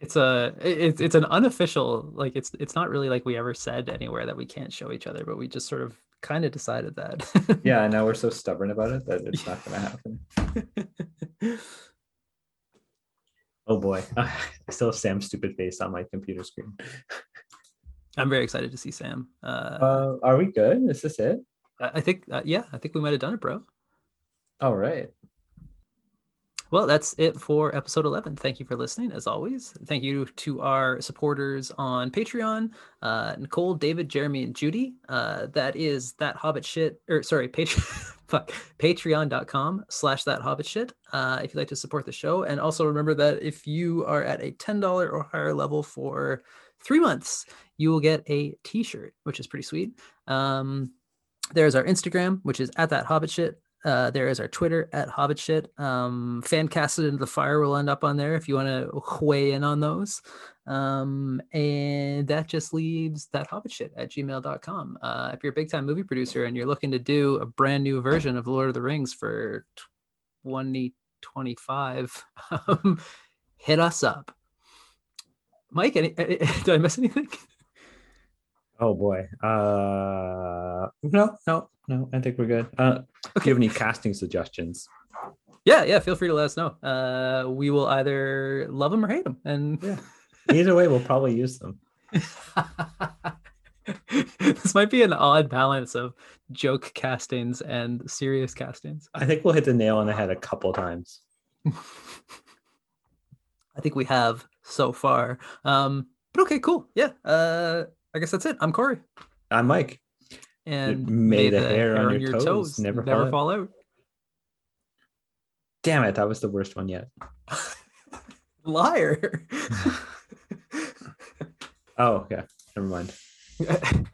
it's a it's it's an unofficial like it's it's not really like we ever said anywhere that we can't show each other but we just sort of kind of decided that [LAUGHS] Yeah, and now we're so stubborn about it that it's not going to happen. Oh boy, I still have Sam's stupid face on my computer screen. I'm very excited to see sam uh, Uh, are we good? Is this it? I I think uh, yeah i think we might have done it bro All right. Well, that's it for episode 11. Thank you for listening, as always. Thank you to our supporters on Patreon uh, Nicole, David, Jeremy, and Judy. Uh, that is that hobbit shit, or sorry, Patreon. [LAUGHS] Fuck, patreon.com slash that hobbit shit uh, if you'd like to support the show and also remember that if you are at a $10 or higher level for three months you will get a t-shirt which is pretty sweet um, there's our instagram which is at that hobbit shit uh, there is our Twitter at Hobbit Shit. Um, fan casted into the fire will end up on there if you want to weigh in on those. Um, and that just leaves that Hobbit Shit at gmail.com. Uh, if you're a big time movie producer and you're looking to do a brand new version of Lord of the Rings for 2025, um, [LAUGHS] hit us up. Mike, any, [LAUGHS] did I miss anything? Oh boy. Uh, no, no, no. I think we're good. Uh, if you have any casting suggestions, Yeah, yeah. Feel free to let us know. Uh, we will either love them or hate them. And Yeah. either way, we'll probably use them. [LAUGHS] this might be an odd balance of joke castings and serious castings. I think we'll hit the nail on the head a couple times. [LAUGHS] I think we have so far. Um, but okay, cool. Yeah. Uh, I guess that's it. I'm Corey. I'm Mike. And may the hair on your toes never fall never out. fall out. Damn it, that was the worst one yet. [LAUGHS] Liar. [LAUGHS] Oh, yeah. Never mind. [LAUGHS]